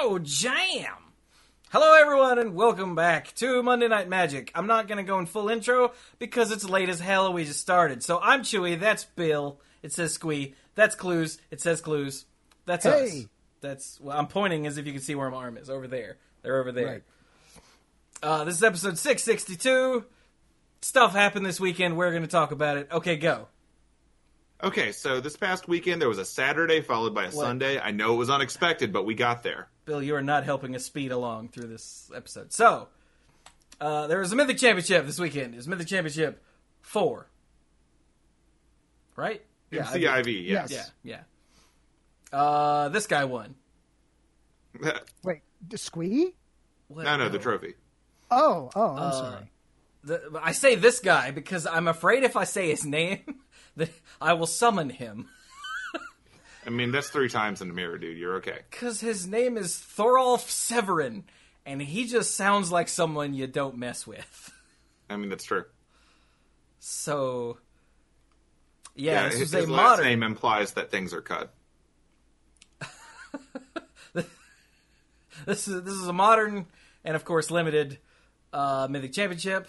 Oh, jam! Hello, everyone, and welcome back to Monday Night Magic. I'm not going to go in full intro because it's late as hell and we just started. So I'm Chewie, that's Bill. It says Squee. That's Cluze. It says Cluze. That's us. Hey. That's well, I'm pointing as if you can see where my arm is. Over there. They're over there. Right. Uh, this is episode 662. Stuff happened this weekend. We're going to talk about it. Okay, go. Okay, so this past weekend there was a Saturday followed by a Sunday. I know it was unexpected, but we got there. Bill, you are not helping us speed along through this episode. So, uh, there was a Mythic Championship this weekend. It was Mythic Championship 4. Right? I did. MCIV, yes. Yeah, yeah. Uh, this guy won. Wait, the Squee? What- no, no, the trophy. Oh, oh, I'm Uh, sorry. The, I say this guy because I'm afraid if I say his name, that I will summon him. I mean, that's three times in the mirror, dude. You're okay. Because his name is Thoralf Severin, and he just sounds like someone you don't mess with. I mean, that's true. So, yeah, this his, was a his last name implies that things are cut. This is this is a modern and of course limited uh, Mythic Championship.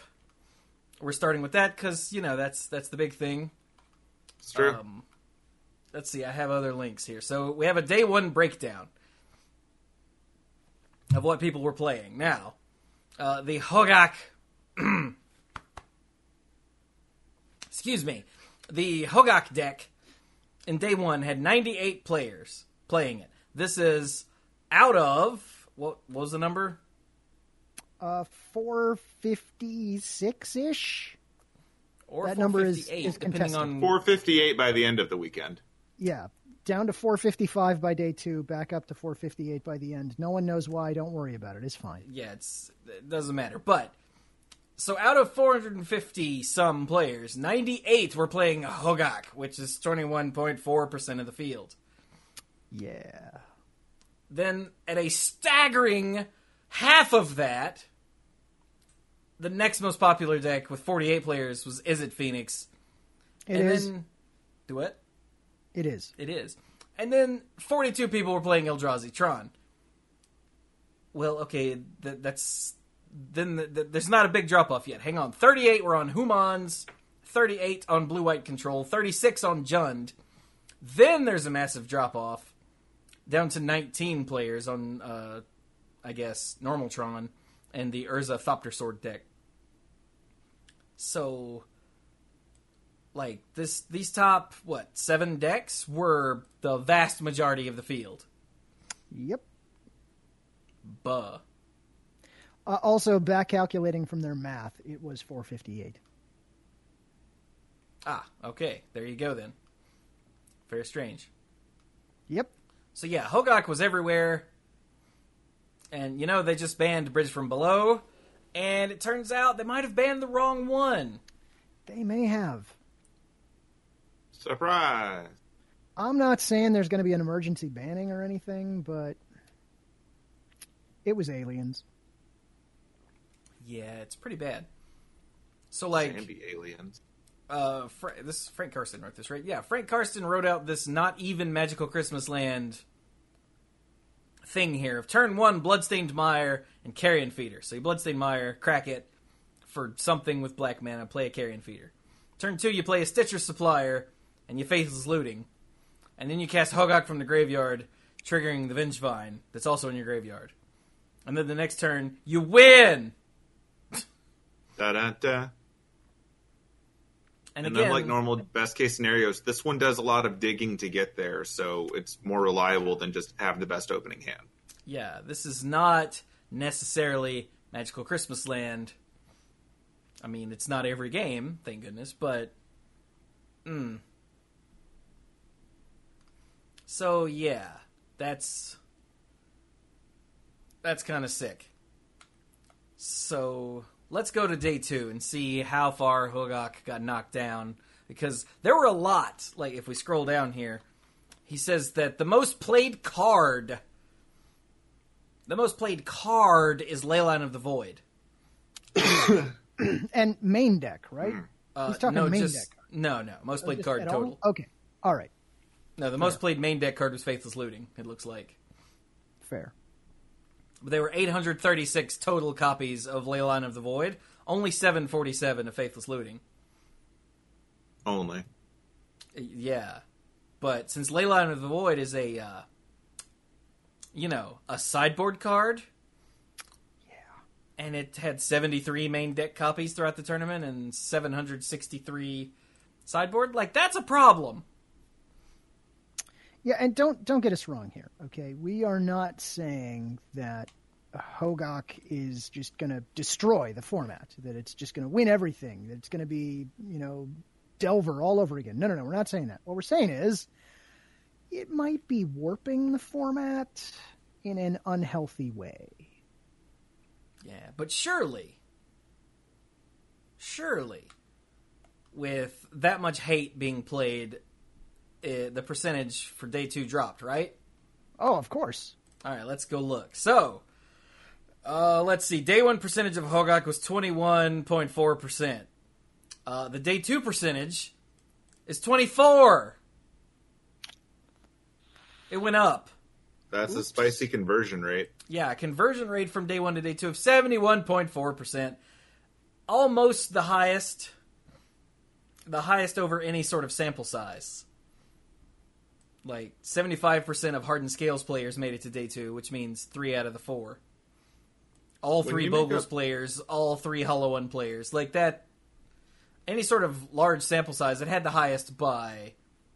We're starting with that because you know that's that's the big thing. It's true. Um, let's see, I have other links here. So we have a day one breakdown of what people were playing. Now, uh, the Hogaak, excuse me, the Hogaak deck in day one had 98 players playing it. This is out of what, what was the number? Uh, 456 ish? Or That number is- 458, is depending contested. on 458 by the end of the weekend. Yeah. Down to 455 by day two, back up to 458 by the end. No one knows why. Don't worry about it. It's fine. yeah, it's it doesn't matter. But so out of 450 some players, 98 were playing Hogaak, which is 21.4% of the field. Yeah. Then at a staggering half of that, the next most popular deck with 48 players was Izzet Phoenix. It and is. then do what? It is. It is. And then 42 people were playing Eldrazi Tron. Well, okay, th- that's then th th there's not a big drop off yet. Hang on. 38 were on Humans, 38 on Blue White Control, 36 on Jund. Then there's a massive drop off down to 19 players on uh I guess normal Tron and the Urza Thopter Sword deck. So like this these top what seven decks were the vast majority of the field. Yep. buh. Uh, also, back calculating from their math, it was 458. ah okay. There you go then. Very strange. Yep. so yeah Hogaak was everywhere. And you know they just banned bridge from below and it turns out they might have banned the wrong one They may have. Surprise! I'm not saying there's going to be an emergency banning or anything, but it was aliens. yeah it's pretty bad so like Sandy aliens. uh, Fra- this is Frank Karsten wrote this, right? Yeah, Frank Karsten wrote out this not even magical Christmas land thing here of turn one, Bloodstained Mire and Carrion Feeder. So you Bloodstained Mire, crack it for something with black mana, play a Carrion Feeder. Turn two, you play a Stitcher Supplier and you Faithless Looting. And then you cast Hogaak from the graveyard, triggering the Vengevine that's also in your graveyard. And then the next turn, you win! Da da da. And, And again, unlike normal best case scenarios, this one does a lot of digging to get there, so it's more reliable than just have the best opening hand. Yeah, this is not necessarily Magical Christmas Land. I mean, it's not every game, thank goodness, but. Mm. So, yeah, that's. That's kind of sick. So, let's go to day two and see how far Hogaak got knocked down. Because there were a lot. Like, if we scroll down here, he says that the most played card the most played card is Leyline of the Void. And main deck, right? Uh, He's talking no, main just, deck. No, no. Most played Just card at all? total. Okay. All right. No, the most played main deck card was Faithless Looting, it looks like. Fair. There were 836 total copies of Leyline of the Void, only 747 of Faithless Looting. Only. Yeah, but since Leyline of the Void is a, uh, you know, a sideboard card, Yeah. and it had 73 main deck copies throughout the tournament and 763 sideboard, like that's a problem. Yeah, and don't don't get us wrong here, okay? We are not saying that Hogaak is just going to destroy the format, that it's just going to win everything, that it's going to be, you know, Delver all over again. No, no, no, we're not saying that. What we're saying is it might be warping the format in an unhealthy way. Yeah, but surely, surely, with that much hate being played, uh, the percentage for day two dropped, right? Oh, of course. All right, let's go look. So, uh, let's see. Day one percentage of Hogaak was 21.4%. Uh, the day two percentage is 24. It went up. That's a spicy conversion rate. Yeah, conversion rate from day one to day two of 71.4%. Almost the highest. The highest over any sort of sample size. Like, 75% of Hardened Scales players made it to day two, which means three out of the four. All When three Bogles a- players, all three Hollow One players. Like, that. Any sort of large sample size, it had the highest by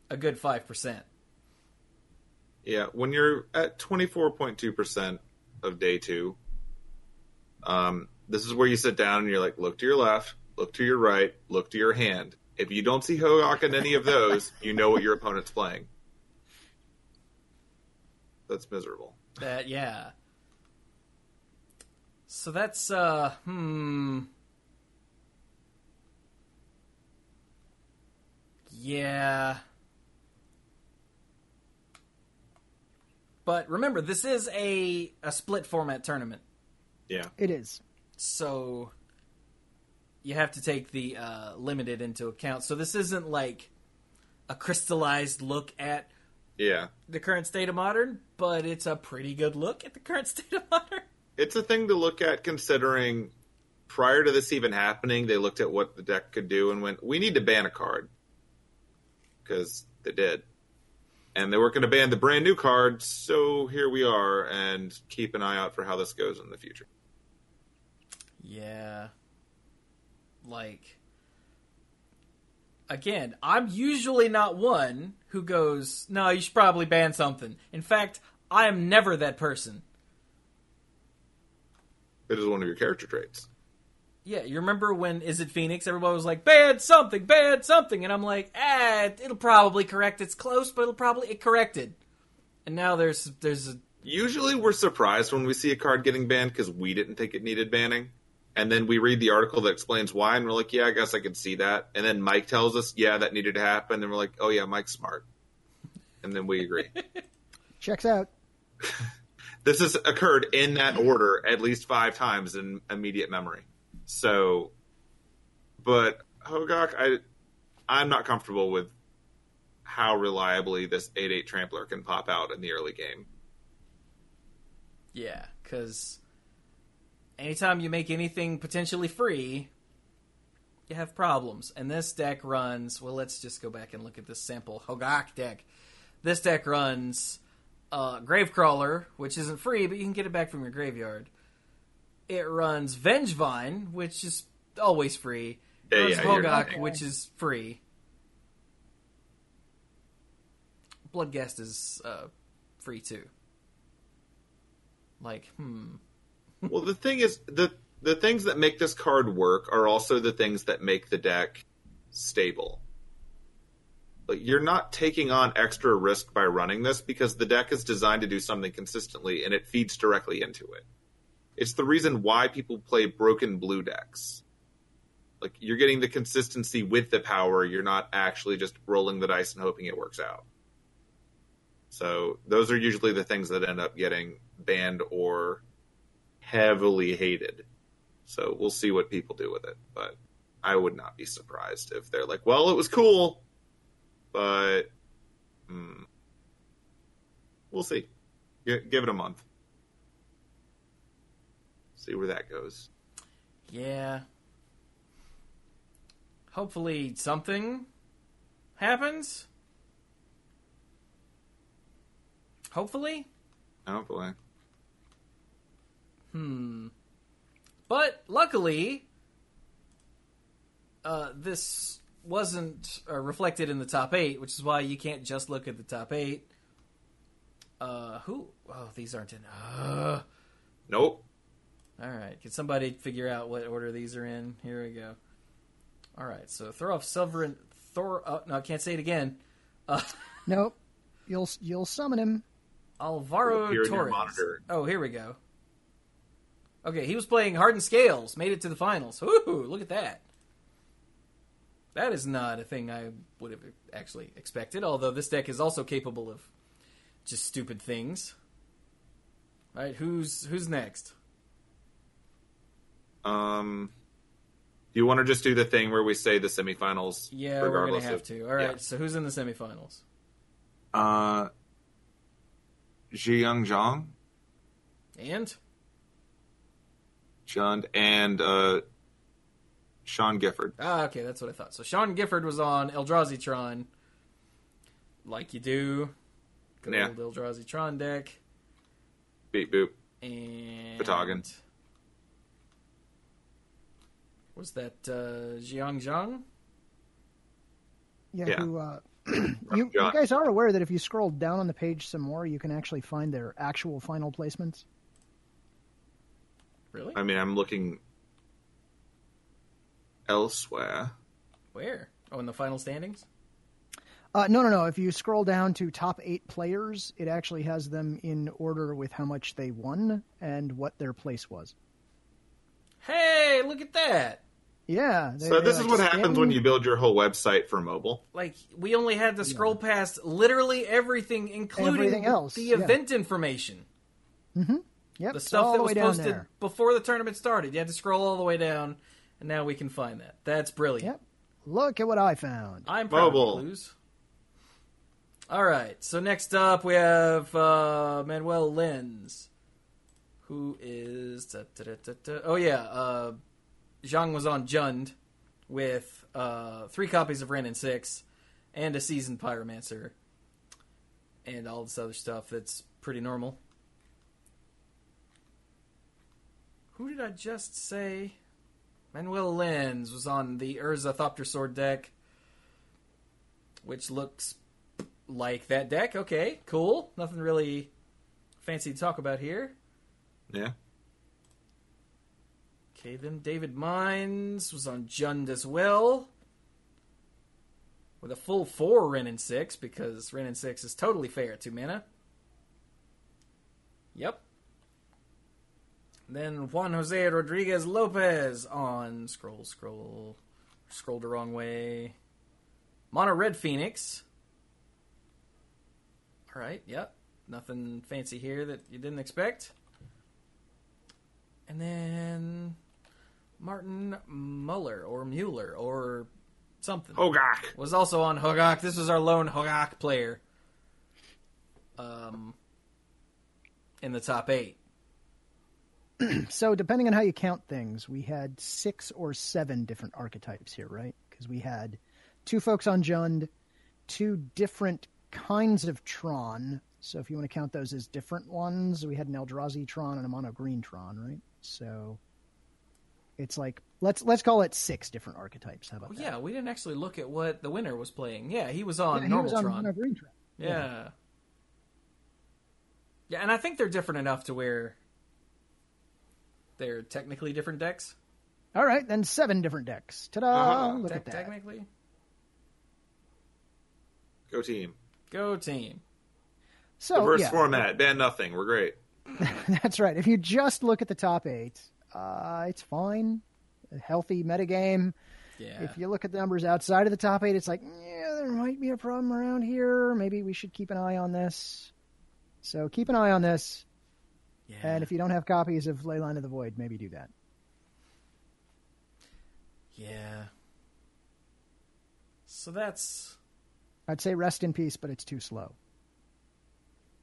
a good 5%. Yeah, when you're at 24.2% of day two, um, this is where you sit down and you're like, look to your left, look to your right, look to your hand. If you don't see Hogaak in any of those, you know what your opponent's playing. That's miserable. That yeah. So that's uh hmm. Yeah. But remember, this is a a split format tournament, Yeah. It is. so you have to take the uh, limited into account. So this isn't like a crystallized look at Yeah. the current state of modern, but it's a pretty good look at the current state of modern. It's a thing to look at considering prior to this even happening, they looked at what the deck could do and went, we need to ban a card. Because they did. And they weren't going to ban the brand new card, so here we are, and keep an eye out for how this goes in the future. Yeah. Like again, I'm usually not one who goes, "No, you should probably ban something." In fact, I am never that person. It is one of your character traits. Yeah, you remember when Izzet Phoenix? Everybody was like, "Ban something, ban something," and I'm like, "Ah, it'll probably correct. It's close, but it'll probably it corrected." And now there's there's a Usually we're surprised when we see a card getting banned because we didn't think it needed banning. And then we read the article that explains why, and we're like, yeah, I guess I could see that. And then Mike tells us, yeah, that needed to happen. And we're like, oh, yeah, Mike's smart. And then we agree. Checks out. this has occurred in that order at least five times in immediate memory. So, but Hogaak, I, I'm not comfortable with how reliably this 8-8 trampler can pop out in the early game. Yeah, because anytime you make anything potentially free, you have problems. And this deck runs. Well, let's just go back and look at this sample Hogaak deck. This deck runs uh, Gravecrawler, which isn't free, but you can get it back from your graveyard. It runs Vengevine, which is always free. It Yeah, runs yeah, Hogaak, which is free. Bloodgast is uh, free too. Like, hmm. Well, the thing is, the the things that make this card work are also the things that make the deck stable. Like you're not taking on extra risk by running this because the deck is designed to do something consistently and it feeds directly into it. It's the reason why people play broken blue decks. Like you're getting the consistency with the power, you're not actually just rolling the dice and hoping it works out. So those are usually the things that end up getting banned or heavily hated. So we'll see what people do with it, but I would not be surprised if they're like, "Well, it was cool, but hmm, we'll see. G- give it a month." See where that goes. Yeah. Hopefully something happens. Hopefully. Hopefully. Hmm. But luckily, uh, this wasn't uh, reflected in the top eight, which is why you can't just look at the top eight. Uh, who? Oh, these aren't in. Uh, Nope. all right. Can somebody figure out what order these are in? Here we go. All right. So throw off Sovereign Thor. Oh, no, I can't say it again. Uh, Nope. You'll you'll summon him. Alvaro Appear in your Torres. Oh, here we go. Okay, he was playing Hardened Scales, made it to the finals. Ooh, look at that. That is not a thing I would have actually expected, although this deck is also capable of just stupid things. All right, who's who's next? Um, do you want to just do the thing where we say the semifinals? Yeah, we're gonna have of- to. All right, yeah. so who's in the semifinals? Uh, Jiyoung Zhang, And Jund, and uh, Sean Gifford. ah, okay, that's what I thought. So Sean Gifford was on Eldrazi Tron, like you do. Good Yeah. old Eldrazi Tron deck. Beep boop. And Patagon. Was that uh, Jiang Zhang? Yeah. Yeah. Who, uh, you, you guys are aware that if you scroll down on the page some more, you can actually find their actual final placements. Really? I mean, I'm looking elsewhere. Where? Oh, in the final standings? Uh, no, no, no. If you scroll down to top eight players, it actually has them in order with how much they won and what their place was. Hey, look at that! Yeah. they- So they this is like what happens Stanton- when you build your whole website for mobile. Like we only had to scroll past literally everything, including Everything else, the yeah. event information, Yep, the stuff that the was posted there. before the tournament started. You had to scroll all the way down, and now we can find that. That's brilliant. Yep. Look at what I found. I'm proud Mobile. of you, All right. So next up, we have uh, Manuel Lenz, who is da, da, da, da, da. oh yeah, uh, Zhang was on Jund with uh, three copies of Wrenn and Six, and a seasoned Pyromancer, and all this other stuff that's pretty normal. Who did I just say? Manuel Lenz was on the Urza Thopter Sword deck, which looks like that deck. Okay, cool. Nothing really fancy to talk about here. Yeah. Okay, then David Mines was on Jund as well. With a full four Wrenn and Six, because Wrenn and Six is totally fair at two mana. Yep. Then Juan Jose Rodriguez Lopez on scroll, scroll, scroll the wrong way. Mono Red Phoenix. All right, yep. Nothing fancy here that you didn't expect. And then Martin Muller or Mueller or something Hogaak. was also on Hogaak. This was our lone Hogaak player. Um, in the top eight. So, depending on how you count things, we had six or seven different archetypes here, right? Because we had two folks on Jund, two different kinds of Tron. So, if you want to count those as different ones, we had an Eldrazi Tron and a Mono Green Tron, right? So, it's like let's let's call it six different archetypes. How about Oh, that? yeah, we didn't actually look at what the winner was playing. Yeah, he was on Yeah, he normal was on Tron. Mono Green Tron. Yeah. Yeah, and I think they're different enough to where they're technically different decks. All right, then seven different decks. Ta-da! Uh-huh. Look Te- at that. technically. Go team. Go team. So, Diverse yeah. format. Ban nothing. We're great. That's right. If you just look at the top eight, uh, it's fine. A healthy metagame. Yeah. If you look at the numbers outside of the top eight, it's like, yeah, there might be a problem around here. Maybe we should keep an eye on this. So keep an eye on this. Yeah. And if you don't have copies of Leyline of the Void, maybe do that. yeah. So that's I'd say rest in peace, but it's too slow.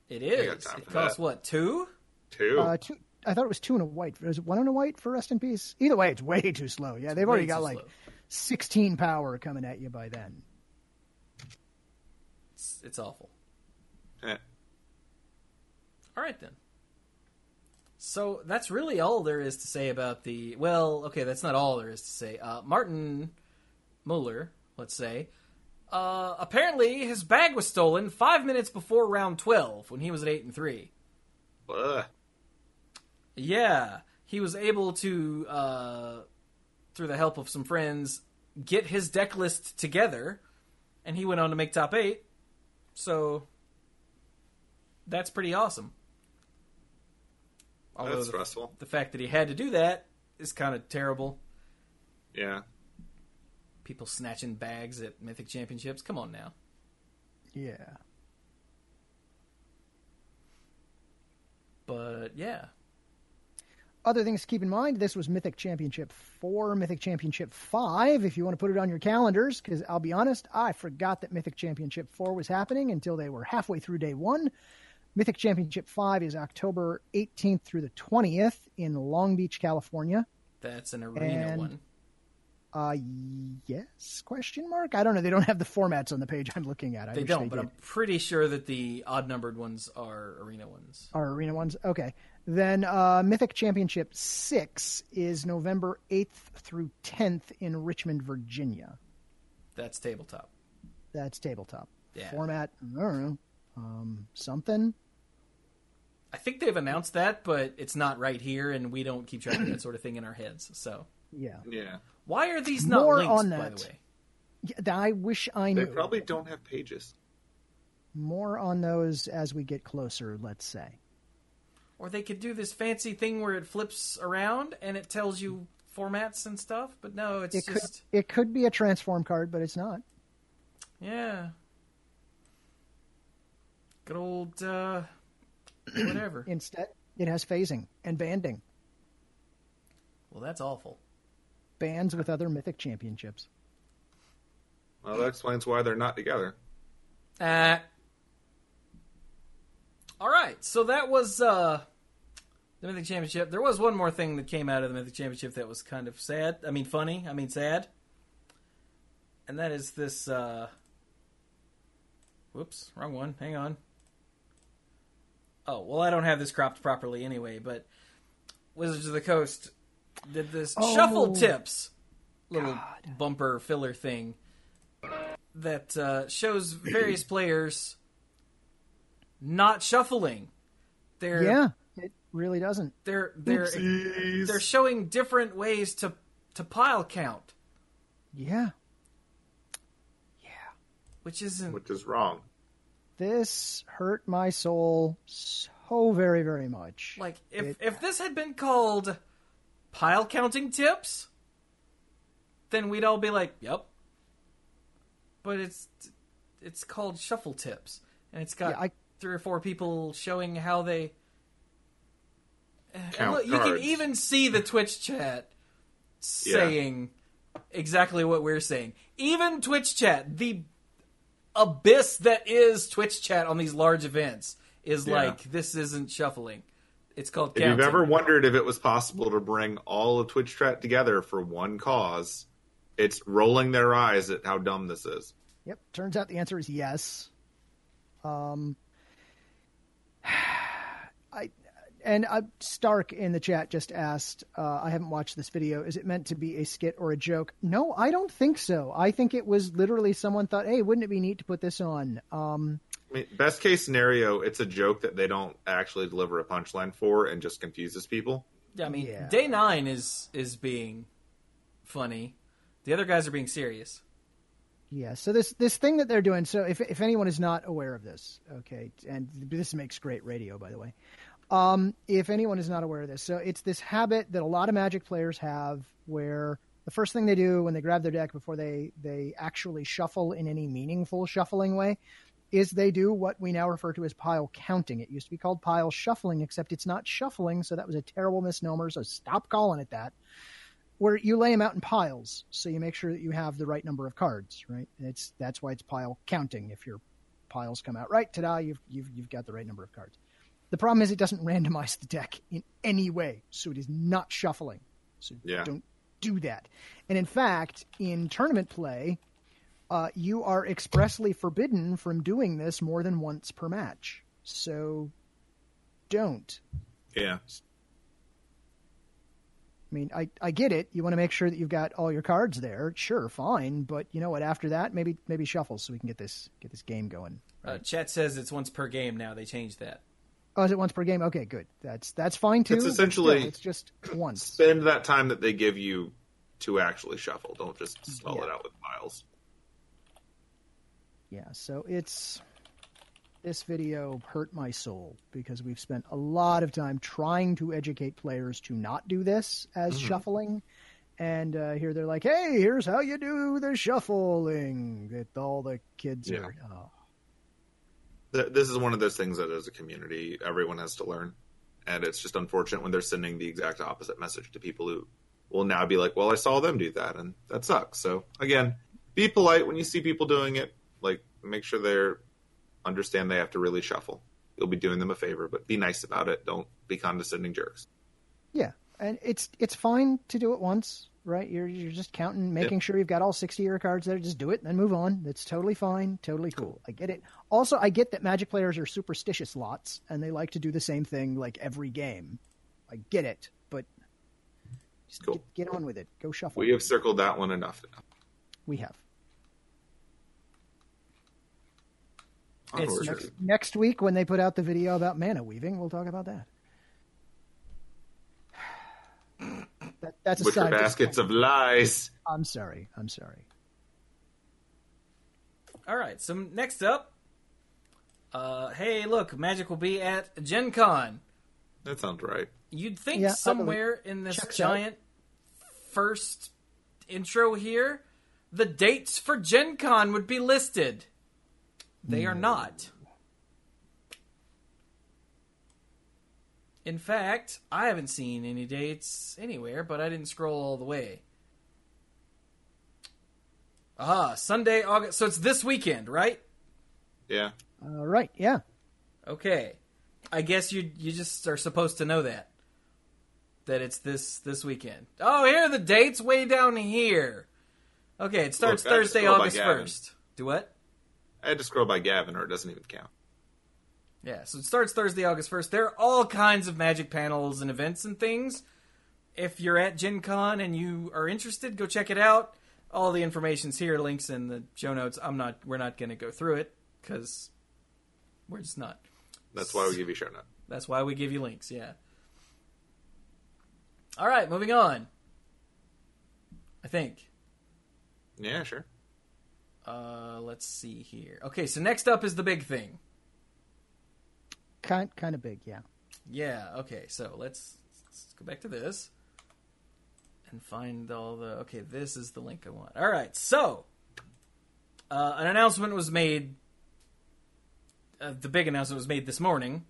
It is. got It costs that. what, two? Two. Uh, two, I thought it was two and a white. Was it one and a white for rest in peace? Either way, it's way too slow. Yeah, they've already got like slow. 16 power coming at you by then. It's, it's awful. Eh. All right then. So that's really all there is to say about the. Well, okay, that's not all there is to say. Uh, Martin Mueller, let's say, uh, apparently his bag was stolen five minutes before round twelve when he was at eight and three. Ugh. Yeah, he was able to, uh, through the help of some friends, get his deck list together, and he went on to make top eight. So that's pretty awesome. Although That's the, stressful. the fact that he had to do that is kind of terrible. Yeah. People snatching bags at Mythic Championships. Come on now. Yeah. But yeah, Other things to keep in mind this was Mythic Championship 4, Mythic Championship 5, if you want to put it on your calendars, because I'll be honest, I forgot that Mythic Championship 4 was happening until they were halfway through day one. Mythic Championship 5 is October 18th through the 20th in Long Beach, California. that's an arena And- one. Uh, yes? Question mark? I don't know. They don't have the formats on the page I'm looking at. I They don't, they but did. I'm pretty sure that the odd numbered ones are arena ones. Our arena ones. Okay. Then uh, Mythic Championship 6 is November 8th through 10th in Richmond, Virginia. That's tabletop. That's tabletop. Yeah. Format, I don't know. Um, something. I think they've announced that, but it's not right here, and we don't keep track of that sort of thing in our heads. So Yeah. Yeah. why are these not More linked? on By the way, yeah. I wish I knew. They probably don't have pages. More on those as we get closer, let's say. or they could do this fancy thing where it flips around and it tells you formats and stuff. But no, it's It could just it could be a transform card, but it's not. yeah, good old uh, whatever. Instead, it has phasing and banding. well, that's awful. Bands with other mythic championships. Well, that explains why they're not together. Uh, all right, so that was uh, the Mythic Championship. There was one more thing that came out of the Mythic Championship that was kind of sad. I mean, funny. I mean, sad. And that is this. Uh, whoops, wrong one. Hang on. Oh well, I don't have this cropped properly anyway. But Wizards of the Coast did this Oh. shuffle tips little God. bumper filler thing that uh, shows various players not shuffling. They're Yeah, it really doesn't. they're they're Oopsies. they're showing different ways to to pile count, Yeah. Yeah. Which isn't Which is wrong. This hurt my soul so very, very much. like if It- if this had been called pile counting tips, then we'd all be like, "Yep." But it's it's called shuffle tips, and it's got Yeah, I- three or four people showing how they. Count look, you can even see the Twitch chat saying exactly what we're saying. Even Twitch chat, the abyss that is Twitch chat on these large events, is Yeah. like this isn't shuffling. It's called If counting. you've ever wondered if it was possible to bring all of Twitch chat together for one cause, it's rolling their eyes at how dumb this is. Yep. Turns out the answer is yes. Um, I and uh, Stark in the chat just asked. Uh, I haven't watched this video. Is it meant to be a skit or a joke? No, I don't think so. I think it was literally someone thought, "Hey, wouldn't it be neat to put this on?" Um, I mean, best case scenario, it's a joke that they don't actually deliver a punchline for and just confuses people. Yeah, I mean, Yeah. Day9 is is being funny. The other guys are being serious. Yeah, so this this thing that they're doing. So if if anyone is not aware of this, okay, and this makes great radio, by the way. Um, if anyone is not aware of this, so it's this habit that a lot of Magic players have, where the first thing they do when they grab their deck before they they actually shuffle in any meaningful shuffling way, is they do what we now refer to as pile counting. It used to be called pile shuffling, except it's not shuffling, so that was a terrible misnomer. So stop calling it that where you lay them out in piles, so you make sure that you have the right number of cards, right? It's that's why it's pile counting. If your piles come out right, ta-da, you've you've you've got the right number of cards. The problem is it doesn't randomize the deck in any way, so it is not shuffling. So Yeah. don't do that. And in fact, in tournament play, uh, you are expressly forbidden from doing this more than once per match. So don't. Yeah. I mean, I, I get it. You want to make sure that you've got all your cards there. Sure, fine. But you know what? After that, maybe maybe shuffle so we can get this get this game going. Uh, chat says it's once per game now. They changed that. Oh, is it once per game? Okay, good. That's that's fine too. It's essentially- it's just once. Spend that time that they give you to actually shuffle. Don't just spell Yeah. it out with miles. Yeah. So it's this video hurt my soul because we've spent a lot of time trying to educate players to not do this as shuffling. And uh, here they're like, "Hey, here's how you do the shuffling." That all the kids Yeah. are. Oh. Th- This is one of those things that as a community, everyone has to learn. And it's just unfortunate when they're sending the exact opposite message to people who will now be like, well, I saw them do that, and that sucks. So, again, be polite when you see people doing it. Like, make sure they're understand they have to really shuffle. You'll be doing them a favor, but be nice about it. Don't be condescending jerks. Yeah, and it's it's fine to do it once, right? You're you're just counting, making sure you've got all sixty of your cards there. Just do it, then move on. That's totally fine, totally cool. I get it. Also, I get that Magic players are superstitious lots, and they like to do the same thing like every game. I get it, but just Cool. get, get on with it. Go shuffle. We have circled that one enough. We have. It's next- Next week, when they put out the video about mana weaving, we'll talk about that. That that's a With your baskets of lies. I'm sorry. I'm sorry. All right. So next up, uh, hey, look, Magic will be at Gen Con. That sounds right. You'd think Yeah, somewhere in this Checks out. giant first intro here, the dates for Gen Con would be listed. They are not. In fact, I haven't seen any dates anywhere, but I didn't scroll all the way. Ah, Sunday, August. So it's this weekend, right? Yeah. All right. Yeah. Okay. I guess you you just are supposed to know that. That it's this this weekend. Oh, here are the dates way down here. Okay, it starts Look, Thursday, August first. Do what? I had to scroll by Gavin, or it doesn't even count. Yeah, so it starts Thursday, August first. There are all kinds of magic panels and events and things. If you're at Gen Con and you are interested, go check it out. All the information's here, links in the show notes. I'm not we're not gonna go through it, because we're just not. That's why we give you show notes. That's why we give you links, yeah. All right, moving on. I think. Yeah, sure. Uh, let's see here. Okay, so next up is the big thing. Kind kind of big. Yeah. Yeah, okay, so let's, let's go back to this and find all the. Okay, this is the link I want. All right, so uh, an announcement was made. Uh, the big announcement was made this morning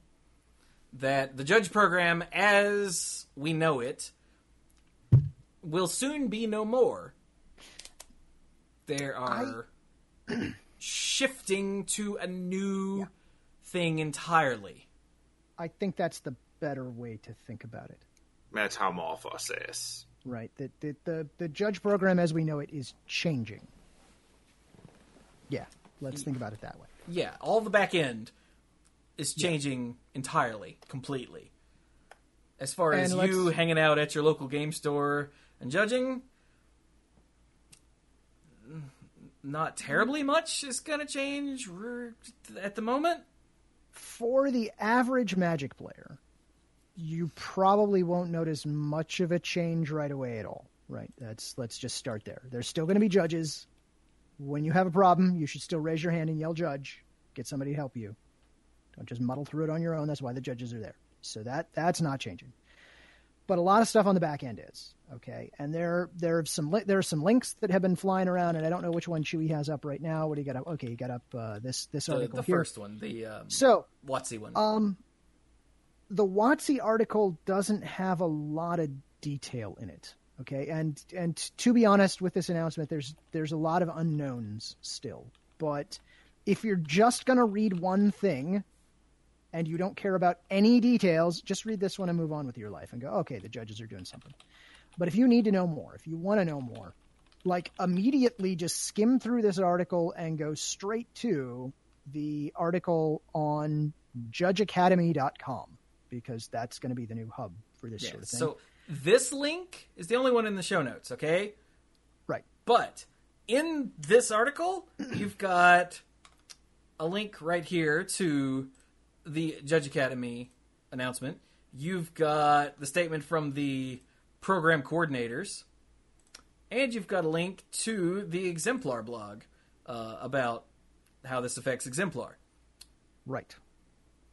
that the judge program, as we know it, will soon be no more. There are shifting to a new thing entirely. I think that's the better way to think about it. That's how Malfa says. Right. The the the, the judge program as we know it is changing. Yeah. Let's think about it that way. yeah, all the back end is changing entirely, completely. As far as And you let's- hanging out at your local game store and judging, not terribly much is going to change at the moment. For the average Magic player, you probably won't notice much of a change right away at all. Right. That's let's just start there. There's still going to be judges. When you have a problem, you should still raise your hand and yell judge. Get somebody to help you. Don't just muddle through it on your own. That's why the judges are there. So that that's not changing. But a lot of stuff on the back end is okay, and there there are some li- there are some links that have been flying around, and I don't know which one Chewie has up right now. What do you got up? Okay, you got up uh, this this The, article the here. first one, the um, So WotC one. um, the WotC article doesn't have a lot of detail in it. Okay, and and to be honest with this announcement, there's there's a lot of unknowns still. But if you're just gonna read one thing, and you don't care about any details, just read this one and move on with your life and go, okay, the judges are doing something. But if you need to know more, if you want to know more, like immediately just skim through this article and go straight to the article on judgeacademy.com because that's going to be the new hub for this Yeah, sort of thing. so this link is the only one in the show notes, okay? right. But in this article, you've got a link right here to the Judge Academy announcement. You've got the statement from the program coordinators, and you've got a link to the Exemplar blog uh, about how this affects Exemplar. Right.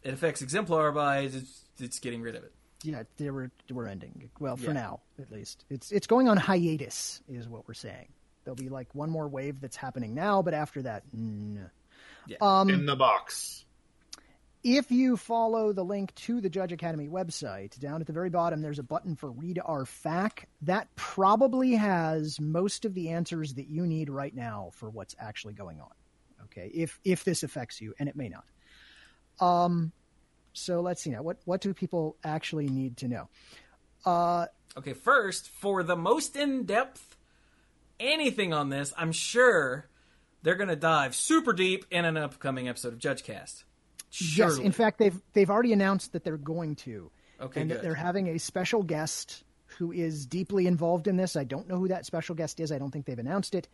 It affects Exemplar by it's, it's getting rid of it. Yeah, they were we're ending. Well, for Yeah. now, at least. It's it's going on hiatus is what we're saying. There'll be like one more wave that's happening now, but after that, no. Yeah. Um, in the box. If you follow the link to the Judge Academy website, down at the very bottom, there's a button for Read Our FAQ. That probably has most of the answers that you need right now for what's actually going on. Okay, if if this affects you, and it may not. Um, so let's see now. What what do people actually need to know? Uh, Okay, first, for the most in depth anything on this, I'm sure they're going to dive super deep in an upcoming episode of JudgeCast. Yes, in fact, they've they've already announced that they're going to, Okay, and that they're having a special guest who is deeply involved in this. I don't know who that special guest is. I don't think they've announced it,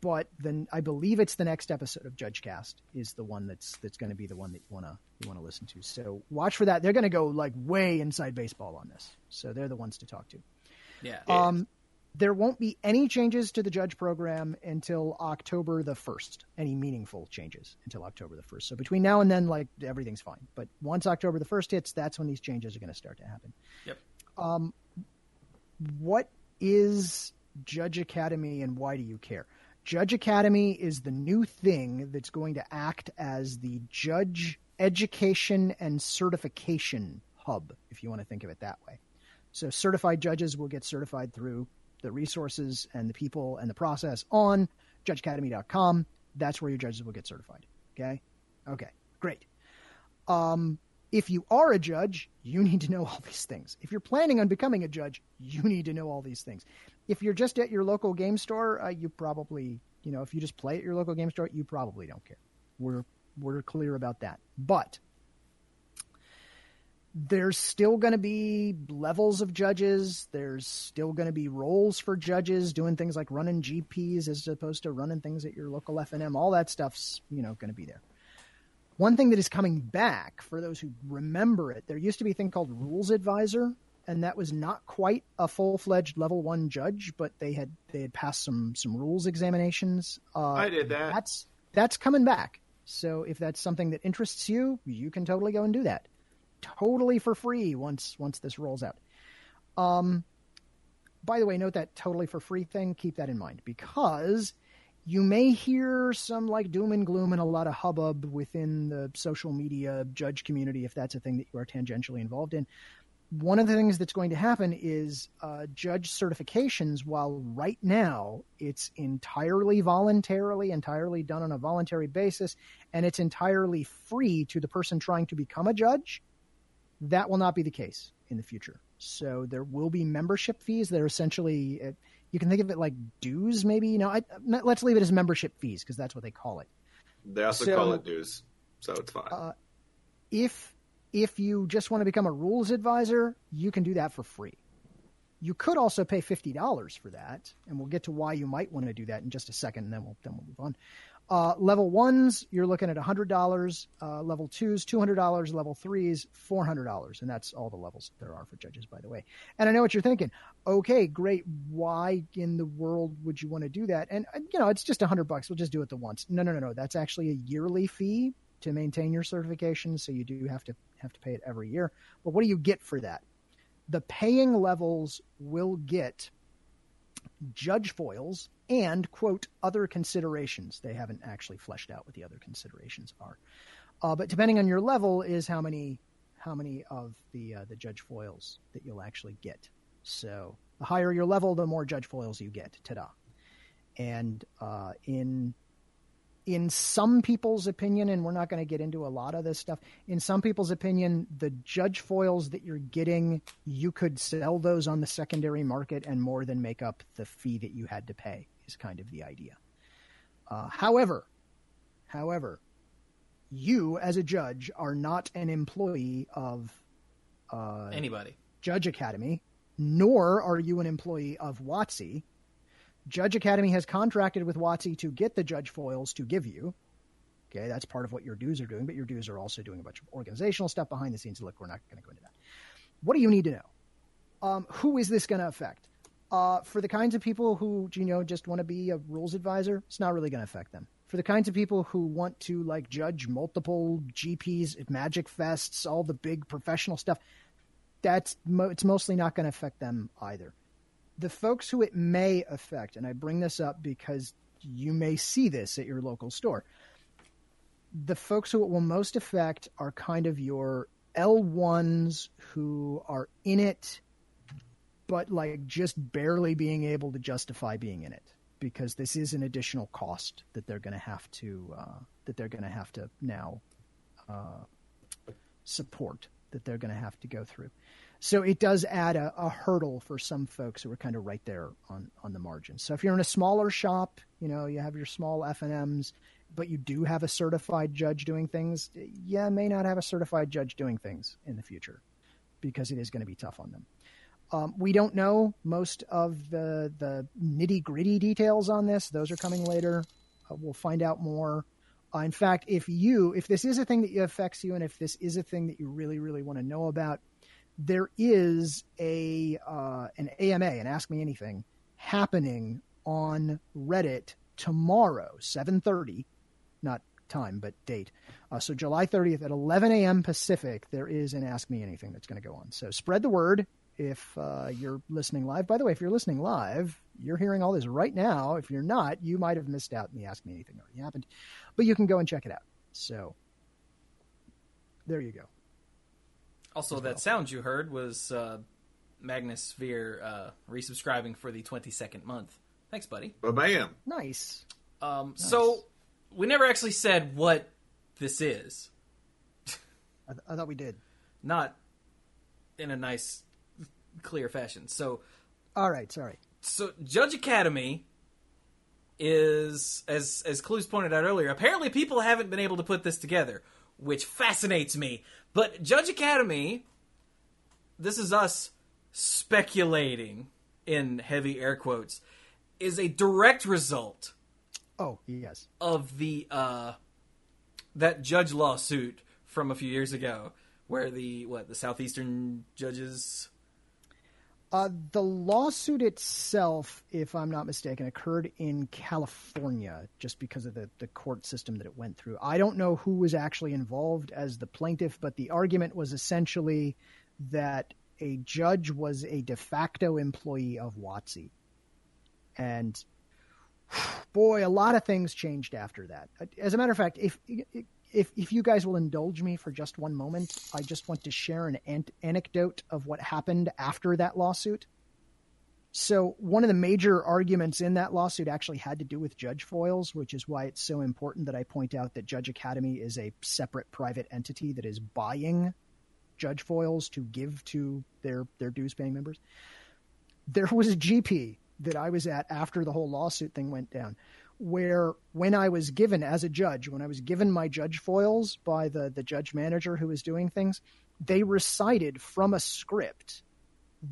but then I believe it's the next episode of JudgeCast is the one that's that's going to be the one that you wanna you wanna listen to. So watch for that. They're going to go like way inside baseball on this. So they're the ones to talk to. Yeah. Um, there won't be any changes to the judge program until October the 1st. Any meaningful changes until October the 1st. So between now and then, like everything's fine. But once October the 1st hits, that's when these changes are going to start to happen. Yep. Um, what is Judge Academy and why do you care? Judge Academy is the new thing that's going to act as the judge education and certification hub, if you want to think of it that way. So certified judges will get certified through the resources and the people and the process on judgeacademy.com. That's where your judges will get certified. Okay? Okay, great. Um, if you are a judge, you need to know all these things. If you're planning on becoming a judge, you need to know all these things. If you're just at your local game store, uh, you probably, you know, if you just play at your local game store, you probably don't care. We're we're clear about that. But there's still going to be levels of judges. There's still going to be roles for judges doing things like running GPs as opposed to running things at your local FNM. All that stuff's, you know, going to be there. One thing that is coming back for those who remember it, there used to be a thing called Rules Advisor, and that was not quite a full-fledged level one judge, but they had they had passed some some rules examinations. Uh, I did that. That's that's coming back. So if that's something that interests you, you can totally go and do that, totally for free once once this rolls out. Um, by the way, note that totally for free thing. Keep that in mind because you may hear some like doom and gloom and a lot of hubbub within the social media judge community if that's a thing that you are tangentially involved in. One of the things that's going to happen is uh, judge certifications, while right now it's entirely voluntarily, entirely done on a voluntary basis, and it's entirely free to the person trying to become a judge, that will not be the case in the future. So there will be membership fees that are essentially, you can think of it like dues, maybe. You know, I, let's leave it as membership fees because that's what they call it. They also So- call it dues, so it's fine. Uh, If if you just want to become a rules advisor, you can do that for free. You could also pay fifty dollars for that, and we'll get to why you might want to do that in just a second, and then we'll then we'll move on. Uh, level ones, you're looking at hundred dollars. Uh, level twos, two hundred dollars. Level threes, four hundred dollars, and that's all the levels there are for judges, by the way. And I know what you're thinking. Okay, great. Why in the world would you want to do that? And uh, you know, it's just a hundred bucks. We'll just do it the once. No, no, no, no. That's actually a yearly fee to maintain your certification, so you do have to have to pay it every year. But what do you get for that? The paying levels will get judge foils and quote other considerations. They haven't actually fleshed out what the other considerations are, uh, but depending on your level is how many how many of the uh, the judge foils that you'll actually get. So the higher your level, the more judge foils you get. Ta-da! And uh, in in some people's opinion, and we're not going to get into a lot of this stuff, in some people's opinion, the judge foils that you're getting, you could sell those on the secondary market and more than make up the fee that you had to pay, is kind of the idea. Uh, however, however, you as a judge are not an employee of uh, Anybody. Judge Academy, nor are you an employee of WotC. Judge Academy has contracted with WotC to get the judge foils to give you. Okay, that's part of what your dues are doing, but your dues are also doing a bunch of organizational stuff behind the scenes. Look, we're not going to go into that. What do you need to know? Um, who is this going to affect? Uh, for the kinds of people who, you know, just want to be a rules advisor, it's not really going to affect them. For the kinds of people who want to like judge multiple GPs, Magic Fests, all the big professional stuff, that's mo- it's mostly not going to affect them either. The folks who it may affect, and I bring this up because you may see this at your local store. The folks who it will most affect are kind of your L1s who are in it, but like just barely being able to justify being in it because this is an additional cost that they're going to have to uh, that they're going to have to now uh, support that they're going to have to go through. So it does add a, a, hurdle for some folks who are kind of right there on, on the margin. So if you're in a smaller shop, you know, you have your small FNM's, but you do have a certified judge doing things, yeah, may not have a certified judge doing things in the future because it is going to be tough on them. Um, we don't know most of the, the nitty gritty details on this. Those are coming later. Uh, we'll find out more. Uh, in fact, if you, if this is a thing that affects you, and if this is a thing that you really, really want to know about, there is a uh, an AMA, and Ask Me Anything, happening on Reddit tomorrow, seven thirty, not time but date. Uh, so July thirtieth at eleven a.m. Pacific, there is an Ask Me Anything that's going to go on. So spread the word if uh, you're listening live. By the way, if you're listening live, you're hearing all this right now. If you're not, you might have missed out and the Ask Me Anything already happened, but you can go and check it out. So there you go. Also, that sound you heard was uh, Magnus Veer uh, resubscribing for the 22nd month. Thanks, buddy. Bam. Nice. Um, nice. So, we never actually said what this is. I, th- I thought we did. Not in a nice, clear fashion. So, all right, sorry. So, Judge Academy is, as as Cluze pointed out earlier, apparently people haven't been able to put this together, which fascinates me but Judge Academy, this is us speculating in heavy air quotes, is a direct result. Oh yes. Of the uh, that judge lawsuit from a few years ago, where the what the southeastern judges uh, the lawsuit itself, if I'm not mistaken, occurred in California just because of the, the court system that it went through. I don't know who was actually involved as the plaintiff, but the argument was essentially that a judge was a de facto employee of WotC. And boy, a lot of things changed after that. As a matter of fact, if if if you guys will indulge me for just one moment, I just want to share an, an anecdote of what happened after that lawsuit. So, one of the major arguments in that lawsuit actually had to do with judge foils, which is why it's so important that I point out that Judge Academy is a separate private entity that is buying judge foils to give to their their dues paying members. There was a GP that I was at after the whole lawsuit thing went down where when I was given as a judge, when I was given my judge foils by the, the judge manager who was doing things, they recited from a script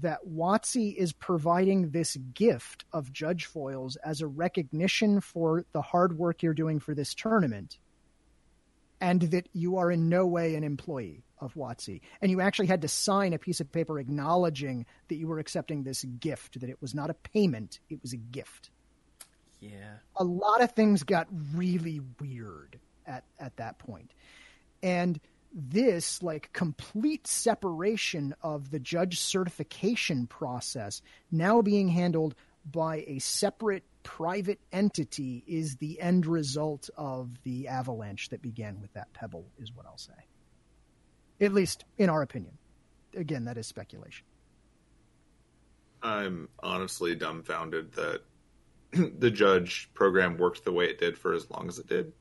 that WotC is providing this gift of judge foils as a recognition for the hard work you're doing for this tournament and that you are in no way an employee of WotC. And you actually had to sign a piece of paper acknowledging that you were accepting this gift, that it was not a payment, it was a gift. Yeah. A lot of things got really weird at, at that point. And this like complete separation of the judge certification process now being handled by a separate private entity is the end result of the avalanche that began with that pebble is what I'll say. At least in our opinion. Again, that is speculation. I'm honestly dumbfounded that the judge program worked the way it did for as long as it did.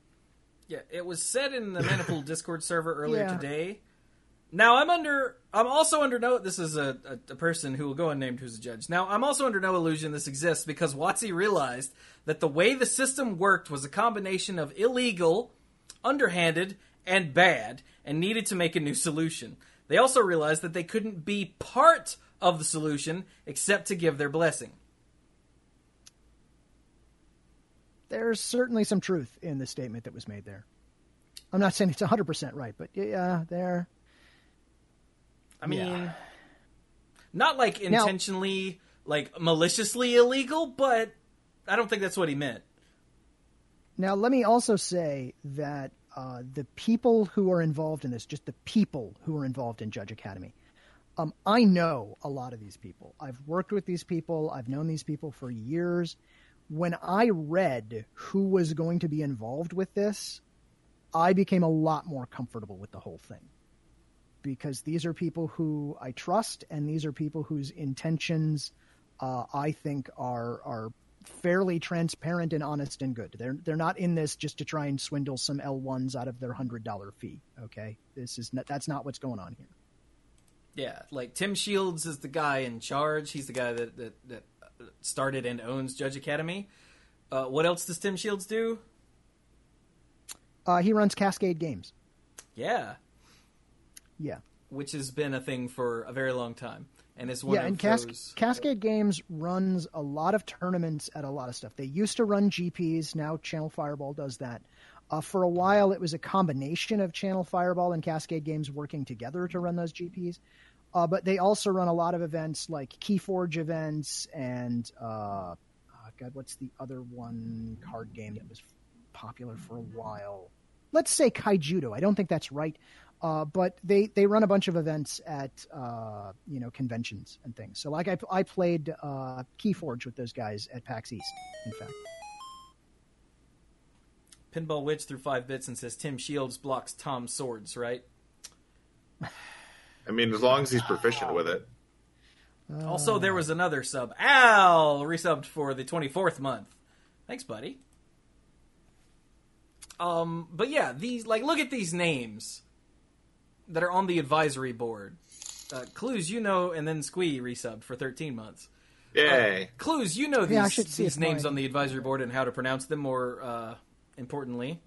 Yeah, it was said in the Manifold Discord server earlier Yeah. today. Now I'm under. I'm also under no. This is a, a, a person who will go unnamed who's a judge. Now I'm also under no illusion this exists because WotC realized that the way the system worked was a combination of illegal, underhanded, and bad, and needed to make a new solution. They also realized that they couldn't be part of the solution except to give their blessing. There's certainly some truth in the statement that was made there. I'm not saying it's 100% right, but yeah, there. I mean, Yeah. not like Now- intentionally, like maliciously illegal, but I don't think that's what he meant. Now, let me also say that uh, the people who are involved in this, just the people who are involved in Judge Academy, um, I know a lot of these people. I've worked with these people, I've known these people for years. When I read who was going to be involved with this, I became a lot more comfortable with the whole thing. Because these are people who I trust, and these are people whose intentions uh, I think are are fairly transparent and honest and good. They're they're not in this just to try and swindle some L ones out of their hundred dollar fee. Okay, this is not, that's not what's going on here. Yeah, like Tim Shields is the guy in charge. He's the guy that that, that started and owns Judge Academy. Uh, what else does Tim Shields do? Uh, he runs Cascade Games. Yeah, Yeah, which has been a thing for a very long time, and is one yeah, of and Cas- those. Cascade Games runs a lot of tournaments at a lot of stuff. They used to run GPs. Now Channel Fireball does that. Uh, for a while, it was a combination of Channel Fireball and Cascade Games working together to run those GPs. Uh, but they also run a lot of events like Keyforge events and uh, oh God, what's the other one card game that was popular for a while? Let's say Kaijudo. I don't think that's right, uh, but they they run a bunch of events at uh, you know conventions and things. So like I I played uh, Keyforge with those guys at PAX East. In fact, Pinball Witch threw five bits and says Tim Shields blocks Tom Swords, right? I mean, as long as he's proficient with it. Also, there was another sub. Al resubbed for the 24th month. Thanks, buddy. Um, but yeah, these like look at these names that are on the advisory board. Uh, Cluze, you know, and then Squee resubbed for 13 months. Yay! Cluze, you know these, Yeah, I should see these names mine- on the advisory board and how to pronounce them more uh, importantly.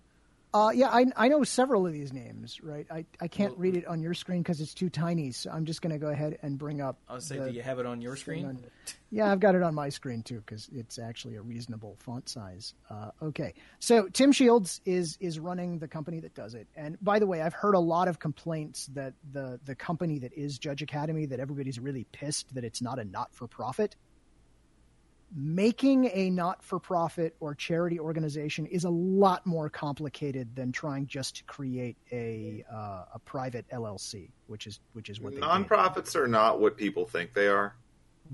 Uh, yeah, I I know several of these names. Right, I I can't read it on your screen because it's too tiny. So I'm just going to go ahead and bring up. I would say, do you have it on your screen? on- Yeah, I've got it on my screen too because it's actually a reasonable font size. Uh, okay, so Tim Shields is is running the company that does it. And by the way, I've heard a lot of complaints that the the company that is Judge Academy that everybody's really pissed that it's not a not for profit. Making a not for profit or charity organization is a lot more complicated than trying just to create a uh, a private LLC, which is which is what. Nonprofits are not what people think they are.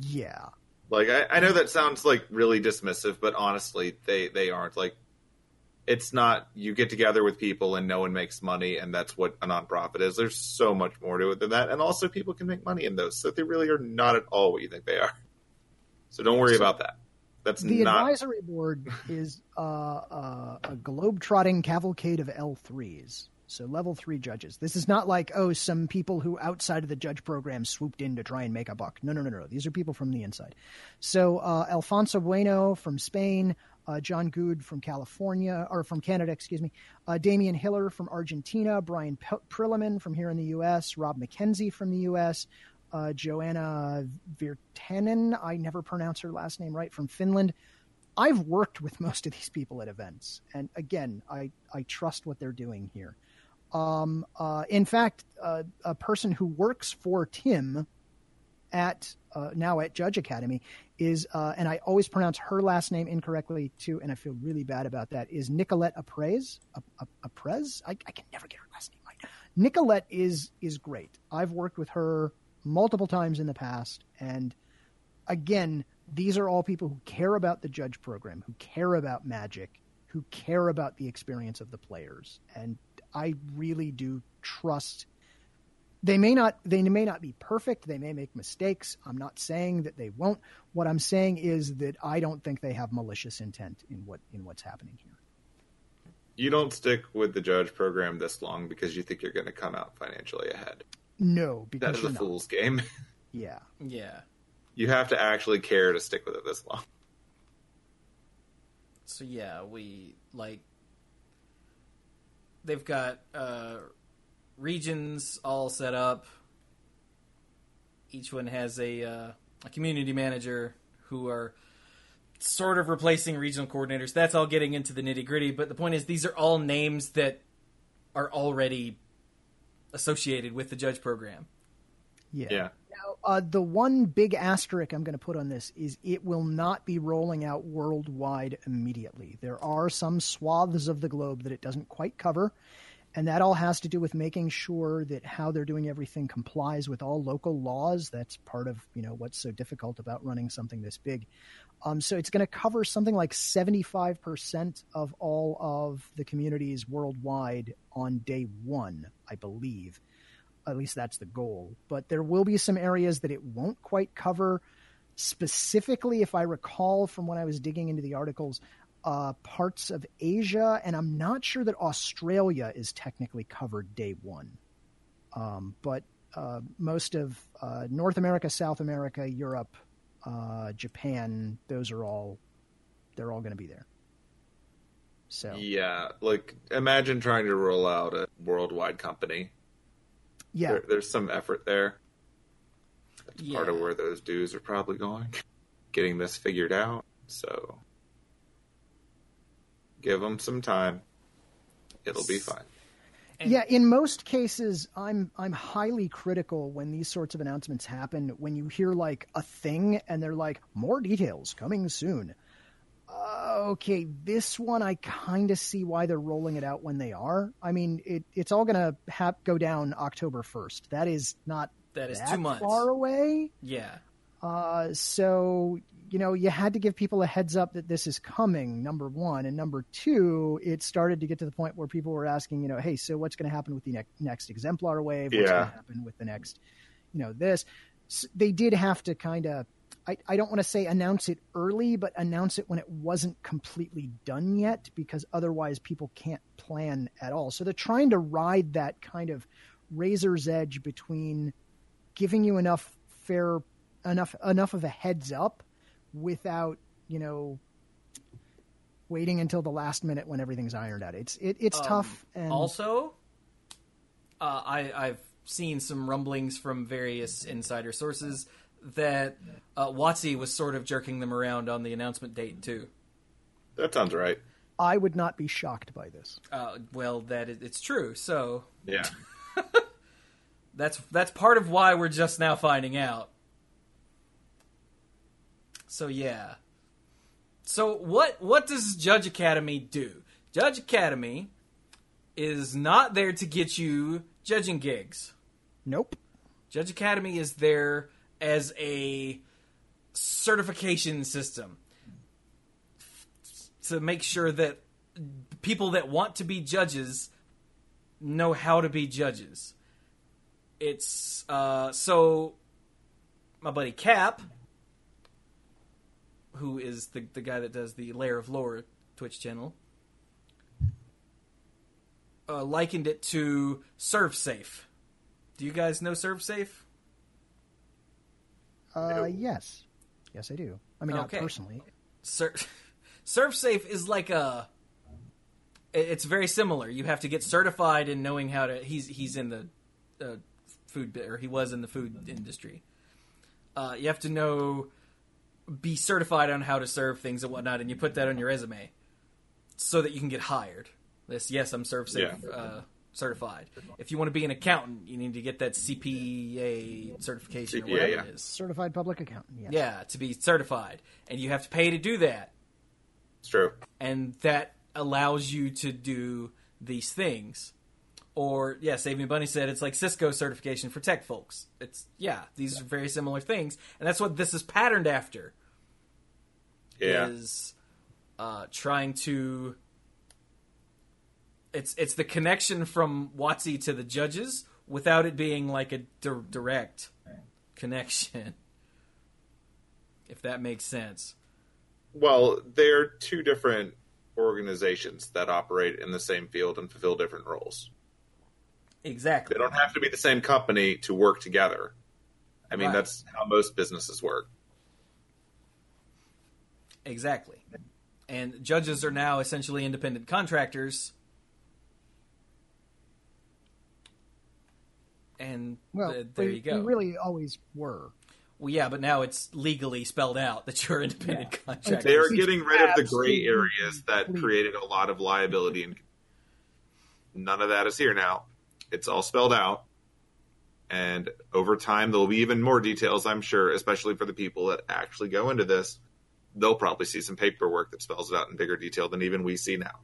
Yeah, Like I, I know that sounds like really dismissive, but honestly, they they aren't. Like it's not. You get together with people and no one makes money, and that's what a nonprofit is. There's so much more to it than that, and also people can make money in those, so they really are not at all what you think they are. So don't worry about that. That's the not. advisory board is uh, uh, a globe-trotting cavalcade of L3s. So level three judges. This is not like oh some people who outside of the judge program swooped in to try and make a buck. No, no, no, no. These are people from the inside. So uh, Alfonso Bueno from Spain, uh, John Good from California or from Canada, excuse me. Uh, Damian Hiller from Argentina, Brian P- Prilliman from here in the U.S., Rob McKenzie from the U.S., uh, Joanna Virtanen. I never pronounce her last name right from Finland. I've worked with most of these people at events, and again, I I trust what they're doing here. Um, uh, in fact, uh, a person who works for Tim at uh, now at Judge Academy is, uh, and I always pronounce her last name incorrectly too, and I feel really bad about that. Is Nicolette Apraez? Apraez? I, I can never get her last name right. Nicolette is is great. I've worked with her multiple times in the past, and again, these are all people who care about the judge program, who care about magic, who care about the experience of the players. And I really do trust they may not they may not be perfect. They may make mistakes. I'm not saying that they won't. What i'm saying is that i don't think they have malicious intent in what in what's happening here. You don't stick with the judge program this long because you think you're going to come out financially ahead. No That because is you're a not. fool's game. yeah Yeah. You have to actually care to stick with it this long. So yeah, we like they've got uh regions all set up. Each one has a uh, a community manager who are sort of replacing regional coordinators. That's all getting into the nitty gritty. But the point is, these are all names that are already associated with the judge program. yeah Yeah. Now, uh, the one big asterisk I'm going to put on this is it will not be rolling out worldwide immediately. There are some swaths of the globe that it doesn't quite cover, and that all has to do with making sure that how they're doing everything complies with all local laws. That's part of you know what's so difficult about running something this big. Um, so it's going to cover something like 75% of all of the communities worldwide on day one, I believe at least that's the goal. But there will be some areas that it won't quite cover. Specifically, if I recall from when I was digging into the articles, uh, parts of Asia, and I'm not sure that Australia is technically covered day one. Um, but uh, most of uh, North America, South America, Europe, uh, Japan, those are all they're all going to be there. So Yeah, like imagine trying to roll out a worldwide company. yeah, There, there's some effort there. That's Yeah. part of where those dues are probably going. Getting this figured out. So give them some time. It'll be fine. And- yeah, in most cases, I'm I'm highly critical when these sorts of announcements happen. When you hear like a thing and they're like more details coming soon. Uh, okay, this one I kind of see why they're rolling it out when they are. I mean, it, it's all gonna ha- go down October first. That is not That is that two months. far away. Yeah. Uh, so you know, you had to give people a heads up that this is coming. Number one, and number two, it started to get to the point where people were asking, you know, hey, so what's going to happen with the ne- next exemplar wave? What's Yeah. going to happen with the next, you know, this? S they did have to kind of. I, I don't want to say announce it early, but announce it when it wasn't completely done yet, because otherwise people can't plan at all. So they're trying to ride that kind of razor's edge between giving you enough fair enough enough of a heads up without you know waiting until the last minute when everything's ironed out. It's it, it's Um, tough and Also, uh, I, I've seen some rumblings from various insider sources that uh, WotC was sort of jerking them around on the announcement date too. That sounds right. I would not be shocked by this. Uh, well, that is, it's true. So Yeah. that's that's part of why we're just now finding out. So yeah. So what what does Judge Academy do? Judge Academy is not there to get you judging gigs. Nope. Judge Academy is there as a certification system to make sure that people that want to be judges know how to be judges. It's uh, so my buddy Cap, who is the the guy that does the Layer of Lore Twitch channel, uh, likened it to ServSafe. Do you guys know ServSafe? Uh, yes, yes, I do. I mean, Okay. not personally. Sur- ServSafe is like a. It's very similar. You have to get certified in knowing how to. He's he's in the uh, food or he was in the food industry. Uh, you have to know, be certified on how to serve things and whatnot, and you put that on your resume, so that you can get hired. This yes, I'm ServSafe Yeah. uh, certified. If you want to be an accountant, you need to get that CPA certification or whatever yeah. it is. Certified public accountant. Yes. Yeah, to be certified, and you have to pay to do that It's true. and that allows you to do these things. Or yeah, Save Me Bunny said it's like Cisco certification for tech folks. It's yeah, these are very similar things, and that's what this is patterned after. Yeah. Is uh, trying to. It's it's the connection from WotC to the judges without it being like a di- direct connection. If that makes sense. Well, they're two different organizations that operate in the same field and fulfill different roles. Exactly. They don't have to be the same company to work together. I mean, Right. that's how most businesses work. Exactly. And judges are now essentially independent contractors. And Well, th- there we, you go. we really always were. Well, yeah, but now it's legally spelled out that you're independent contractors. They are getting rid of the gray areas that created a lot of liability, and none of that is here now. It's all spelled out. And over time, there'll be even more details, I'm sure, especially for the people that actually go into this. They'll probably see some paperwork that spells it out in bigger detail than even we see now.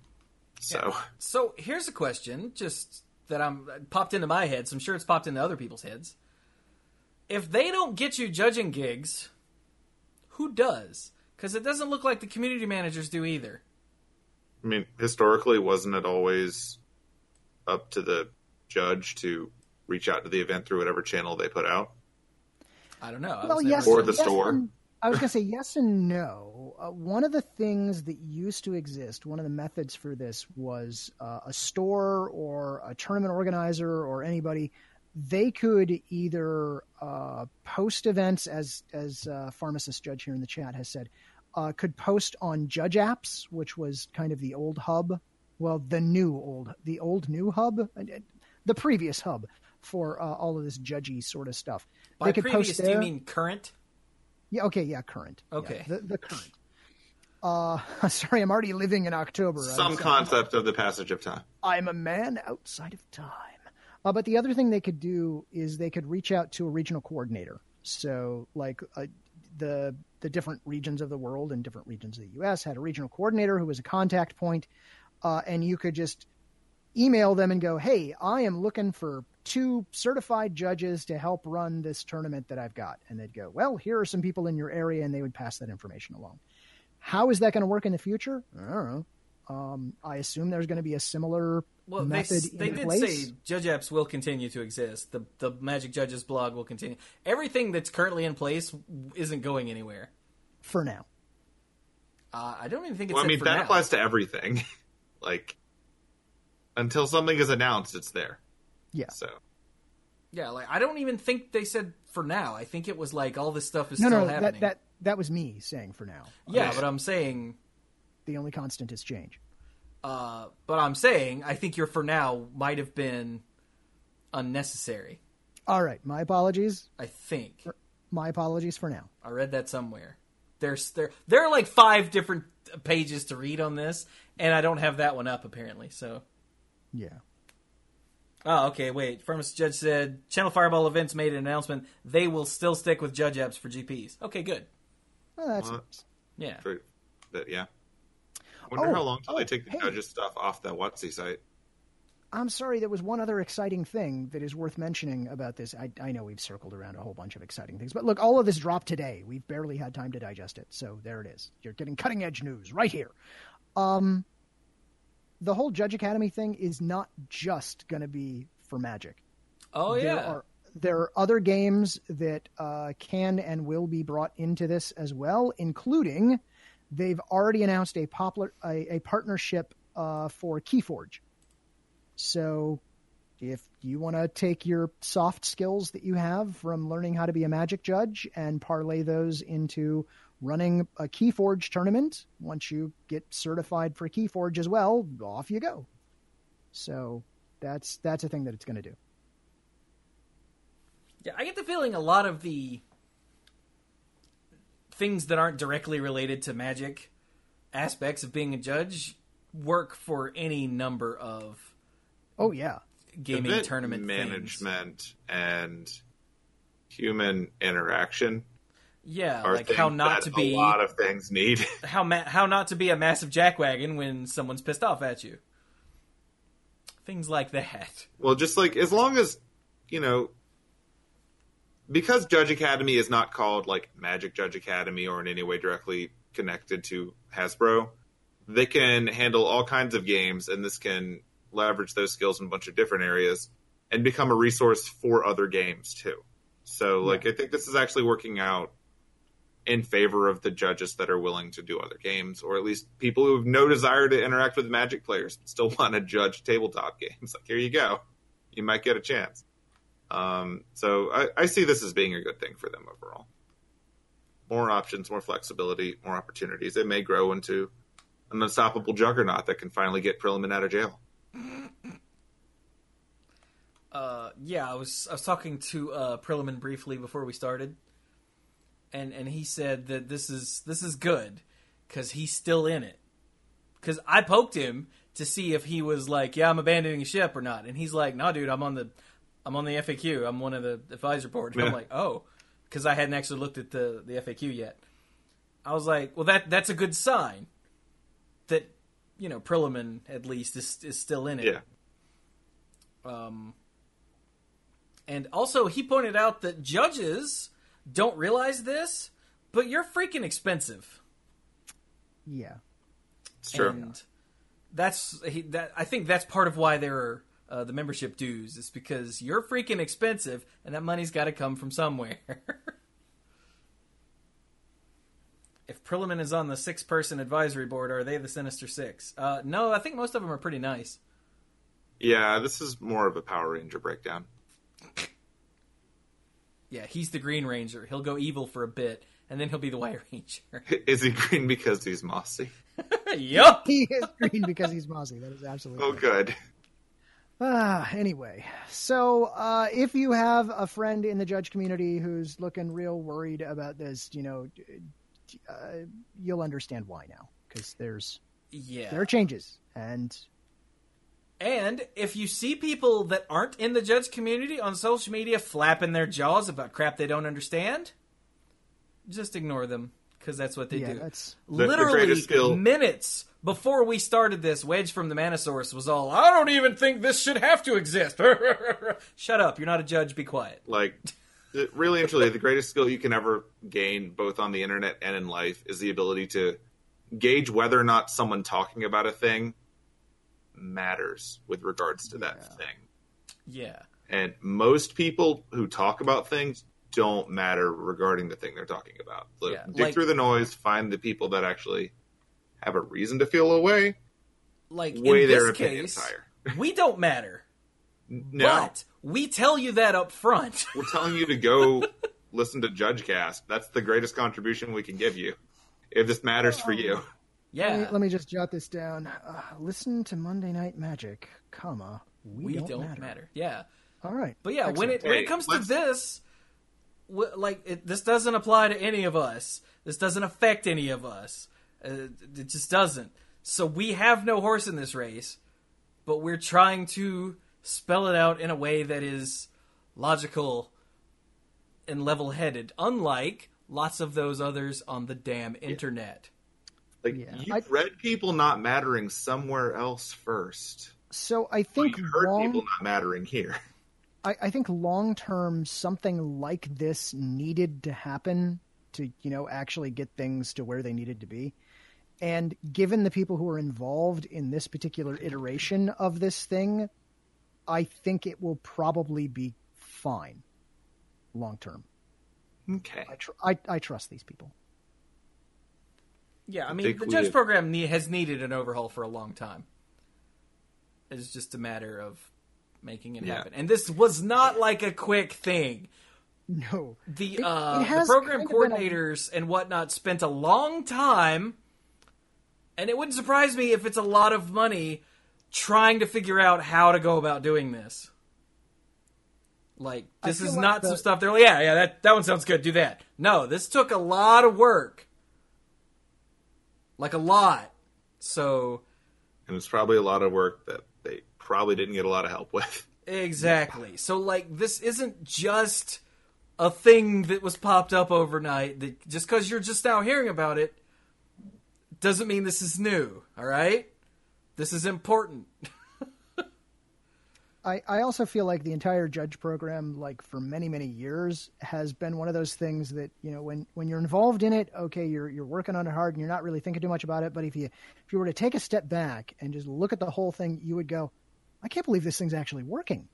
So, So here's a question, just that I'm popped into my head. So I'm sure it's popped into other people's heads. If they don't get you judging gigs, who does? Because it doesn't look like the community managers do either. I mean, historically, wasn't it always up to the judge to reach out to the event through whatever channel they put out? I don't know. I Well, was yes, Or the yes store. and- I was going to say yes and no. Uh, one of the things that used to exist, one of the methods for this was uh, a store or a tournament organizer or anybody. They could either uh, post events, as as uh, pharmacist judge here in the chat has said, uh, could post on Judge Apps, which was kind of the old hub. Well, the new old, the old new hub, uh, the previous hub for uh, all of this judgy sort of stuff. By they could previous, post do you mean current? Yeah. Okay. Yeah. Current. Yeah, Okay. the, the current. Uh, sorry, I'm already living in October. Some concept of the passage of time. I'm a man outside of time. Uh, but the other thing they could do is they could reach out to a regional coordinator. So, like uh, the the different regions of the world and different regions of the U.S. had a regional coordinator who was a contact point, uh, and you could just email them and go, "Hey, I am looking for two certified judges to help run this tournament that I've got." And they'd go, "Well, here are some people in your area," and they would pass that information along. How is that going to work in the future? I don't know. Um, I assume there's going to be a similar Well, they, method s- they in did place. say Judge Apps will continue to exist. The the Magic Judges blog will continue. Everything that's currently in place isn't going anywhere. for now. Uh, I don't even think it's. Well, I mean, for that now. applies to everything. like, until something is announced, it's there. Yeah. So, Yeah, like I don't even think they said for now. I think it was like all this stuff is No, still no, happening. that that that was me saying for now. yeah, but I'm saying, The only constant is change. uh, but I'm saying, I think your for now might have been unnecessary. All right, my apologies. I think My apologies for now. I read that somewhere. There's there there are like five different pages to read on this, and I don't have that one up apparently. So, Yeah. Oh, okay, wait. Pharmacist Judge said Channel Fireball Events made an announcement. They will still stick with Judge Apps for GPs. Okay, good. Well, that's Well, nice. Yeah. for, that, yeah. Wonder Oh, how long till oh, they take the hey. judges stuff off the WotC site. I'm sorry, there was one other exciting thing that is worth mentioning about this. I, I know we've circled around a whole bunch of exciting things, but look, all of this dropped today. We've barely had time to digest it, so there it is. You're getting cutting edge news right here. Um, the whole Judge Academy thing is not just going to be for Magic. Oh there yeah. are there are other games that uh, can and will be brought into this as well, including they've already announced a popular a, a partnership uh, for KeyForge. So, if you want to take your soft skills that you have from learning how to be a Magic judge and parlay those into running a KeyForge tournament, once you get certified for KeyForge as well, off you go. So that's that's a thing that it's going to do. Yeah, I get the feeling a lot of the things that aren't directly related to magic aspects of being a judge work for any number of Oh yeah. gaming Event tournament things. management and human interaction Yeah, are like how not to be a lot of things need. how ma- how not to be a massive jackwagon when someone's pissed off at you. Things like that. well, just like as long as you know, because Judge Academy is not called like Magic Judge Academy or in any way directly connected to Hasbro, they can handle all kinds of games, and this can leverage those skills in a bunch of different areas and become a resource for other games too. So like I think this is actually working out in favor of the judges that are willing to do other games, or at least people who have no desire to interact with Magic players but still want to judge tabletop games. Like here you go, you might get a chance. Um, so I, I see this as being a good thing for them overall. More options, more flexibility, more opportunities. It may grow into an unstoppable juggernaut that can finally get Prilliman out of jail. Uh, yeah, I was I was talking to uh, briefly before we started, and and he said that this is this is good because he's still in it. Because I poked him to see if he was like, yeah, I'm abandoning the ship or not, and he's like, no, dude, I'm on the I'm on the FAQ. I'm one of the advisor board. And I'm like, oh, because I hadn't actually looked at the the FAQ yet. I was like, well, that that's a good sign that you know Prilliman at least is is still in it. Yeah. Um, and also, he pointed out that judges don't realize this, but you're freaking expensive. Yeah. It's true. And that's he, that. I think that's part of why there are uh, the membership dues is because you're freaking expensive, and that money's got to come from somewhere. if Prilliman is on the six-person advisory board, are they the Sinister Six? Uh, no, I think most of them are pretty nice. yeah, this is more of a Power Ranger breakdown. Yeah, he's the Green Ranger. He'll go evil for a bit, and then he'll be the White Ranger. Is he green because he's mossy? yup. He is green because he's mossy. That is absolutely Oh, right. good. Ah, anyway, so uh, if you have a friend in the judge community who's looking real worried about this, you know, uh, you'll understand why now because there's Yeah. there are changes, and And if you see people that aren't in the judge community on social media flapping their jaws about crap they don't understand, just ignore them because that's what they yeah, do. that's The- the Literally skill- minutes before we started this, Wedge from the Manosaurus was all, "I don't even think this should have to exist." Shut up! You're not a judge. Be quiet. Like, really and truly, the greatest skill you can ever gain, both on the internet and in life, is the ability to gauge whether or not someone talking about a thing matters with regards to that Yeah. thing. Yeah. And most people who talk about things don't matter regarding the thing they're talking about. So Yeah, dig like- through the noise, find the people that actually have a reason to feel away, Like weigh in their this opinions case, higher. we don't matter, No, but we tell you that up front. we're telling you to go listen to JudgeCast. That's the greatest contribution we can give you. If this matters for you. Yeah. Let me, let me just jot this down. Uh, listen to Monday Night Magic, comma. We, we don't, don't, matter. matter. Yeah. All right. But yeah, when it when it comes to let's- this, wh- like it, this doesn't apply to any of us. This doesn't affect any of us. Uh, it just doesn't. So we have no horse in this race, but we're trying to spell it out in a way that is logical and level-headed. Unlike lots of those others on the damn internet. Like Yeah. you've I- read people not mattering somewhere else first. So I think You've heard long, people not mattering here. I, I think long term something like this needed to happen to you know actually get things to where they needed to be. And given the people who are involved in this particular iteration of this thing, I think it will probably be fine long term. Okay. I, tr- I I trust these people. Yeah, I mean, the judge have- program ne- has needed an overhaul for a long time. It's just a matter of making it Yeah. happen. And this was not like a quick thing. No, The It- uh, it the program kind of been a- coordinators and whatnot spent a long time, and it wouldn't surprise me if it's a lot of money trying to figure out how to go about doing this. Like this feel is like not the- some stuff. They're like, yeah, yeah, that that one sounds good. Do that. No, this took a lot of work, like a lot. So And it's probably a lot of work that they probably didn't get a lot of help with. Exactly. So like this isn't just a thing that was popped up overnight that just cuz you're just now hearing about it doesn't mean this is new, all right? This is important. I, I also feel like the entire judge program, like for many many years, has been one of those things that you know when when you're involved in it, okay, you're you're working on it hard and you're not really thinking too much about it. But if you if you were to take a step back and just look at the whole thing, you would go, I can't believe this thing's actually working.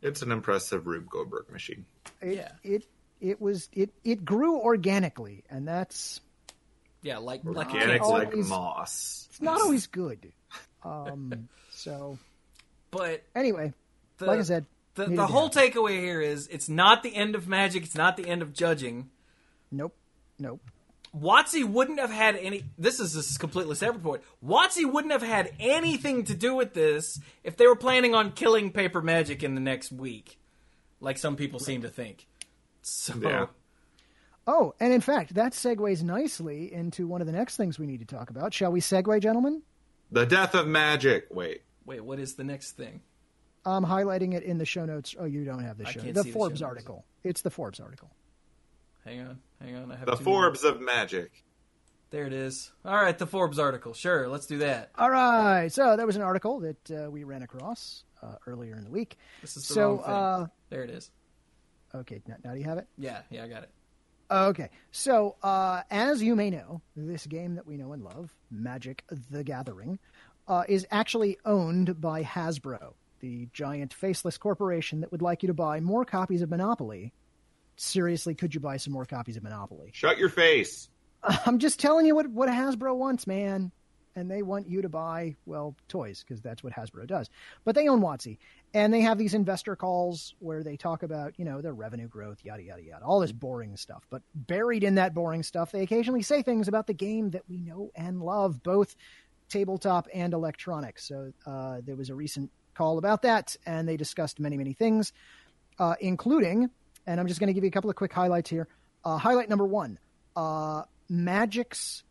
It's an impressive Rube Goldberg machine. It, Yeah. It it was it it grew organically, and that's Yeah, like like a Organic kid. like always- moss. it's not always good. Um. so But anyway, the, like I said, the, the whole takeaway here is it's not the end of magic. It's not the end of judging. nope, nope. WotC wouldn't have had any. This is a completely separate point. WotC wouldn't have had anything to do with this if they were planning on killing paper magic in the next week, like some people seem to think. So Yeah. Oh, and in fact, that segues nicely into one of the next things we need to talk about. Shall we segue, gentlemen? The death of magic. Wait. Wait, what is the next thing? I'm highlighting it in the show notes. Oh, you don't have the I show. can't The see the show Forbes notes. article. It's the Forbes article. Hang on, hang on. I have The too Forbes of magic. There it is. All right, the Forbes article. Sure, let's do that. All right. So that was an article that uh, we ran across uh, earlier in the week. This is the So, wrong thing. uh, there it is. okay, now, now do you have it? Yeah, yeah, I got it. Okay. So, uh, as you may know, this game that we know and love, Magic the Gathering, uh, is actually owned by Hasbro, the giant faceless corporation that would like you to buy more copies of Monopoly. Seriously, could you buy some more copies of Monopoly? Shut your face. I'm just telling you what, what Hasbro wants, man. And they want you to buy, well, toys, because that's what Hasbro does. But they own WotC. And they have these investor calls where they talk about, you know, their revenue growth, yada, yada, yada, all this boring stuff. But buried in that boring stuff, they occasionally say things about the game that we know and love, both tabletop and electronic. So uh, there was a recent call about that, and they discussed many, many things, uh, including, and I'm just going to give you a couple of quick highlights here. Uh, highlight number one uh, Magic's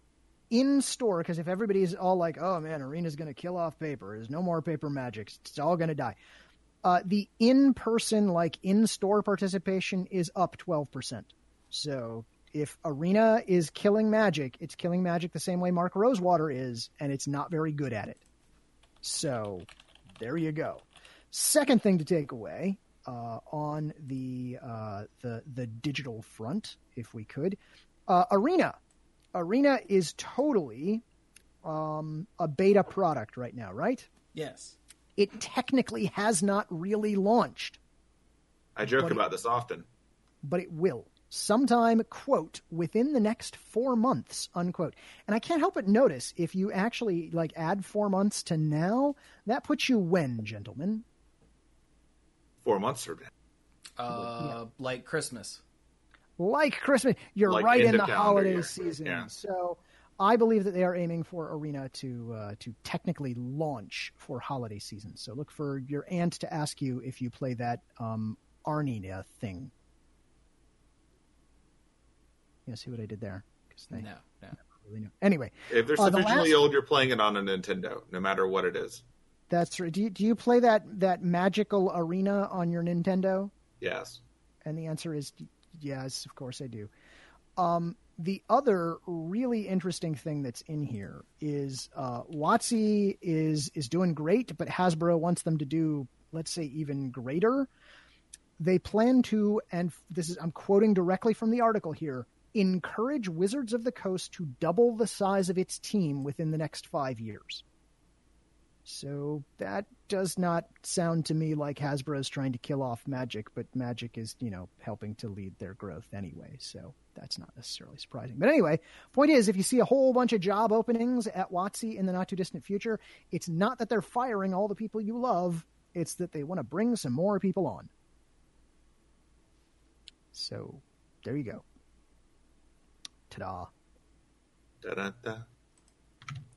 in store, because if everybody's all like, oh man, Arena's going to kill off paper, there's no more paper magic, it's all going to die. Uh, the in person, like in store participation is up 12%. So if Arena is killing Magic, it's killing Magic the same way Mark Rosewater is, and it's not very good at it. So there you go. Second thing to take away uh, on the uh, the the digital front, if we could, uh, Arena. Arena is totally um, a beta product right now, right? Yes. It technically has not really launched, I joke But- about this often. but it will sometime quote within the next four months unquote and i can't help but notice if you actually like add four months to now that puts you when gentlemen Four months from now. Uh, like Christmas. like Christmas. You're Like right in the holiday year. season. Yeah. So I believe that they are aiming for Arena to uh, to technically launch for holiday season. So look for your aunt to ask you if you play that um, Arnina thing. Yeah, see what I did there? Because they No, no. really knew. Anyway, If they're Uh, the sufficiently last- old, you're playing it on a Nintendo, no matter what it is. that's right. Do you, do you play that that magical arena on your Nintendo? Yes. And the answer is yes, of course I do. Um, the other really interesting thing that's in here is uh, WotC is is doing great, but Hasbro wants them to do, let's say, even greater. They plan to, and this is I'm quoting directly from the article here, encourage Wizards of the Coast to double the size of its team within the next five years. So that does not sound to me like Hasbro is trying to kill off Magic, but Magic is, you know, helping to lead their growth anyway. So that's not necessarily surprising. But anyway, point is, if you see a whole bunch of job openings at WotC in the not too distant future, it's not that they're firing all the people you love; it's that they want to bring some more people on. So there you go. Ta-da! Da-da-da.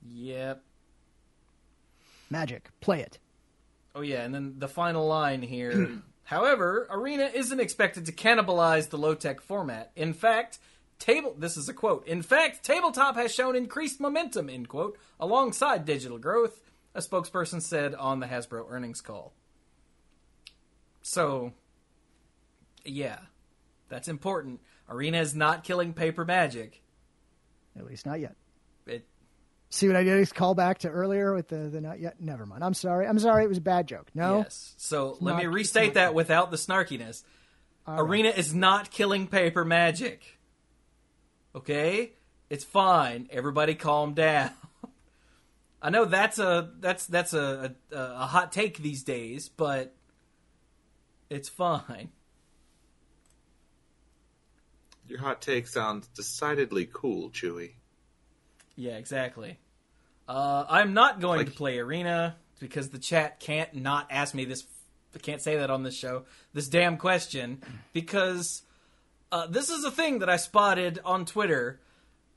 Yep. Magic, play it. Oh yeah, and then the final line here. However, Arena isn't expected to cannibalize the low-tech format. In fact, table this is a quote. In fact, tabletop has shown increased momentum, end quote, alongside digital growth, a spokesperson said on the Hasbro earnings call. So, yeah, that's important. Arena is not killing paper magic. At least not yet. It See what I did? Is call back to earlier with the the not yet. Never mind. I'm sorry. I'm sorry. It was a bad joke. No. Yes. So let not- me restate that without the snarkiness. Arena is not killing paper magic. Okay? It's fine. Everybody calm down. I know that's a that's that's a, a a hot take these days, but It's fine. Your hot take sounds decidedly cool, Chewie. Yeah, exactly. Uh, I'm not going Like- to play Arena because the chat can't not ask me this. I can't say that on this show. This damn question because uh, this is a thing that I spotted on Twitter.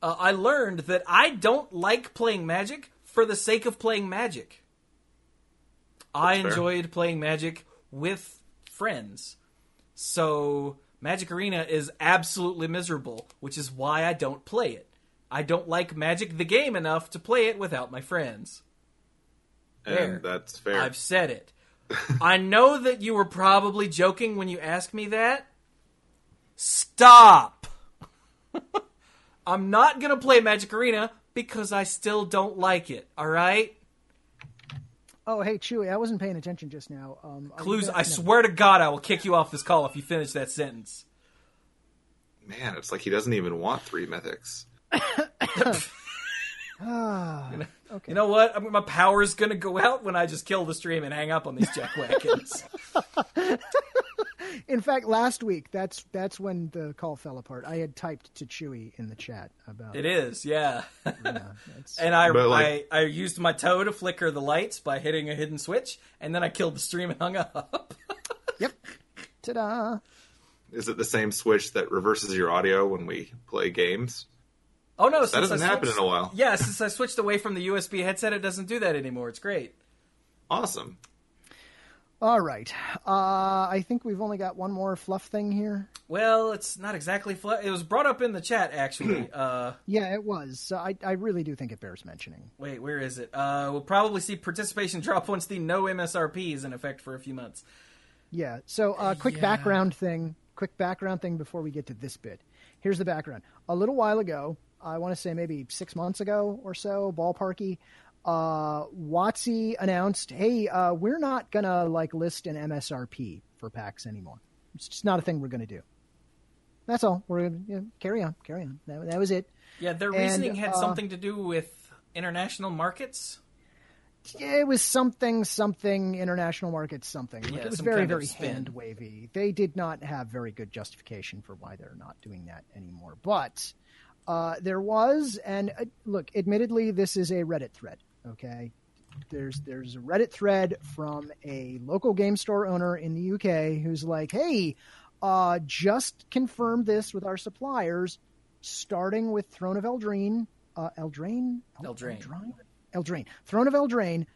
Uh, I learned that I don't like playing Magic for the sake of playing Magic. I fair. enjoyed playing Magic with friends. So Magic Arena is absolutely miserable, which is why I don't play it. I don't like Magic the game enough to play it without my friends. And There. that's fair. I've said it. I know that you were probably joking when you asked me that. Stop. I'm not going to play Magic Arena because I still don't like it, all right? Oh, hey, Chewie, I wasn't paying attention just now. Um, Cluze, gonna- I swear to God, I will kick you off this call if you finish that sentence. Man, it's like he doesn't even want three mythics. Ah, okay. You know what? I mean, my power's going to go out when I just kill the stream and hang up on these jackwackons. In fact, last week, that's that's when the call fell apart. I had typed to Chewie in the chat about it is, yeah. yeah, And I, like, I I used my toe to flicker the lights by hitting a hidden switch, and then I killed the stream and hung up. Yep. Ta-da! Is it the same switch that reverses your audio when we play games? oh no, That since doesn't I happen in a while. Yeah, since I switched away from the USB headset, it doesn't do that anymore. It's great. Awesome. All right. Uh, I think we've only got one more fluff thing here. Well, it's not exactly. Fl- it was brought up in the chat actually. uh, Yeah, it was. So I, I really do think it bears mentioning. wait, where is it? Uh, we'll probably see participation drop once the no MSRP is in effect for a few months. Yeah. So, uh, quick Yeah. background thing. Quick background thing before we get to this bit. Here's the background. A little while ago, I want to say maybe six months ago or so, ballparky, uh, WotC announced, "Hey, uh, we're not gonna like list an MSRP for packs anymore. It's just not a thing we're gonna do." That's all. We're gonna you know, carry on, carry on. That, that was it. Yeah, their And, reasoning had uh, something to do with international markets. it was something something international markets something like, Yeah, it was very very hand wavy they did not have very good justification for why they're not doing that anymore but uh, there was and uh, look admittedly this is a reddit thread okay there's there's a reddit thread from a local game store owner in the uk who's like hey uh, just confirm this with our suppliers starting with throne of eldraine uh, eldraine Eldraine. eldraine Eldraine. Throne of Eldraine,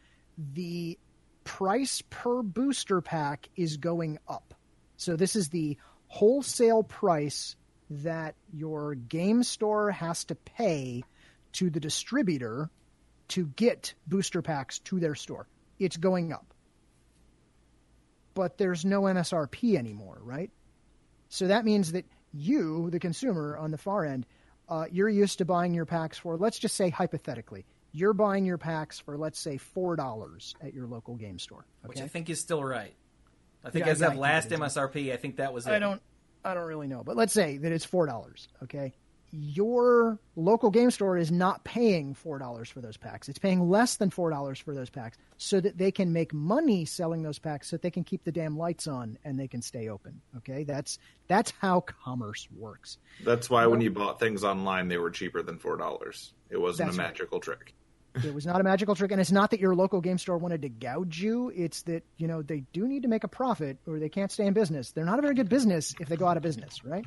the price per booster pack is going up. So this is the wholesale price that your game store has to pay to the distributor to get booster packs to their store. It's going up. But there's no MSRP anymore, right? So that means that you, the consumer on the far end, uh, you're used to buying your packs for, let's just say hypothetically, you're buying your packs for, let's say, $4 at your local game store. which I think is still right. I think Yeah, as yeah, of last. MSRP, I think that was it. I don't I don't really know, but let's say that it's four dollars. Okay, your local game store is not paying four dollars for those packs. It's paying less than four dollars for those packs, so that they can make money selling those packs, so that they can keep the damn lights on and they can stay open. Okay, that's that's how commerce works. That's why when you bought things online, they were cheaper than four dollars. It wasn't a right. magical trick. It was not a magical trick, and it's not that your local game store wanted to gouge you. It's that you know they do need to make a profit, or they can't stay in business. They're not a very good business if they go out of business, right?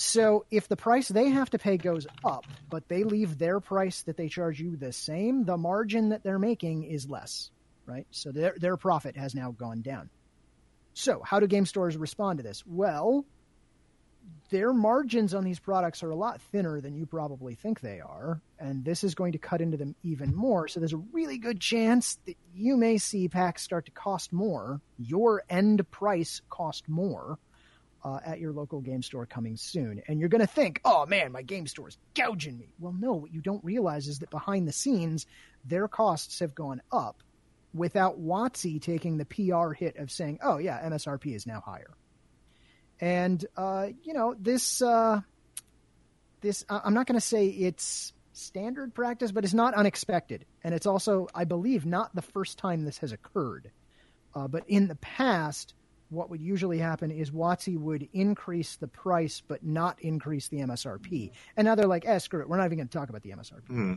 So if the price they have to pay goes up, but they leave their price that they charge you the same, the margin that they're making is less, right? So their their profit has now gone down. So how do game stores respond to this? Well, their margins on these products are a lot thinner than you probably think they are, and this is going to cut into them even more. So there's a really good chance that you may see packs start to cost more, your end price cost more uh, at your local game store coming soon. And you're going to think, oh man, my game store is gouging me. Well, no, what you don't realize is that behind the scenes, their costs have gone up without WotC taking the PR hit of saying, oh yeah, MSRP is now higher. And uh, you know this uh, this I'm not going to say it's standard practice, but it's not unexpected, and it's also I believe not the first time this has occurred. Uh, but in the past, what would usually happen is WotC would increase the price but not increase the MSRP. And now they're like, eh, screw it. We're not even going to talk about the MSRP. Hmm.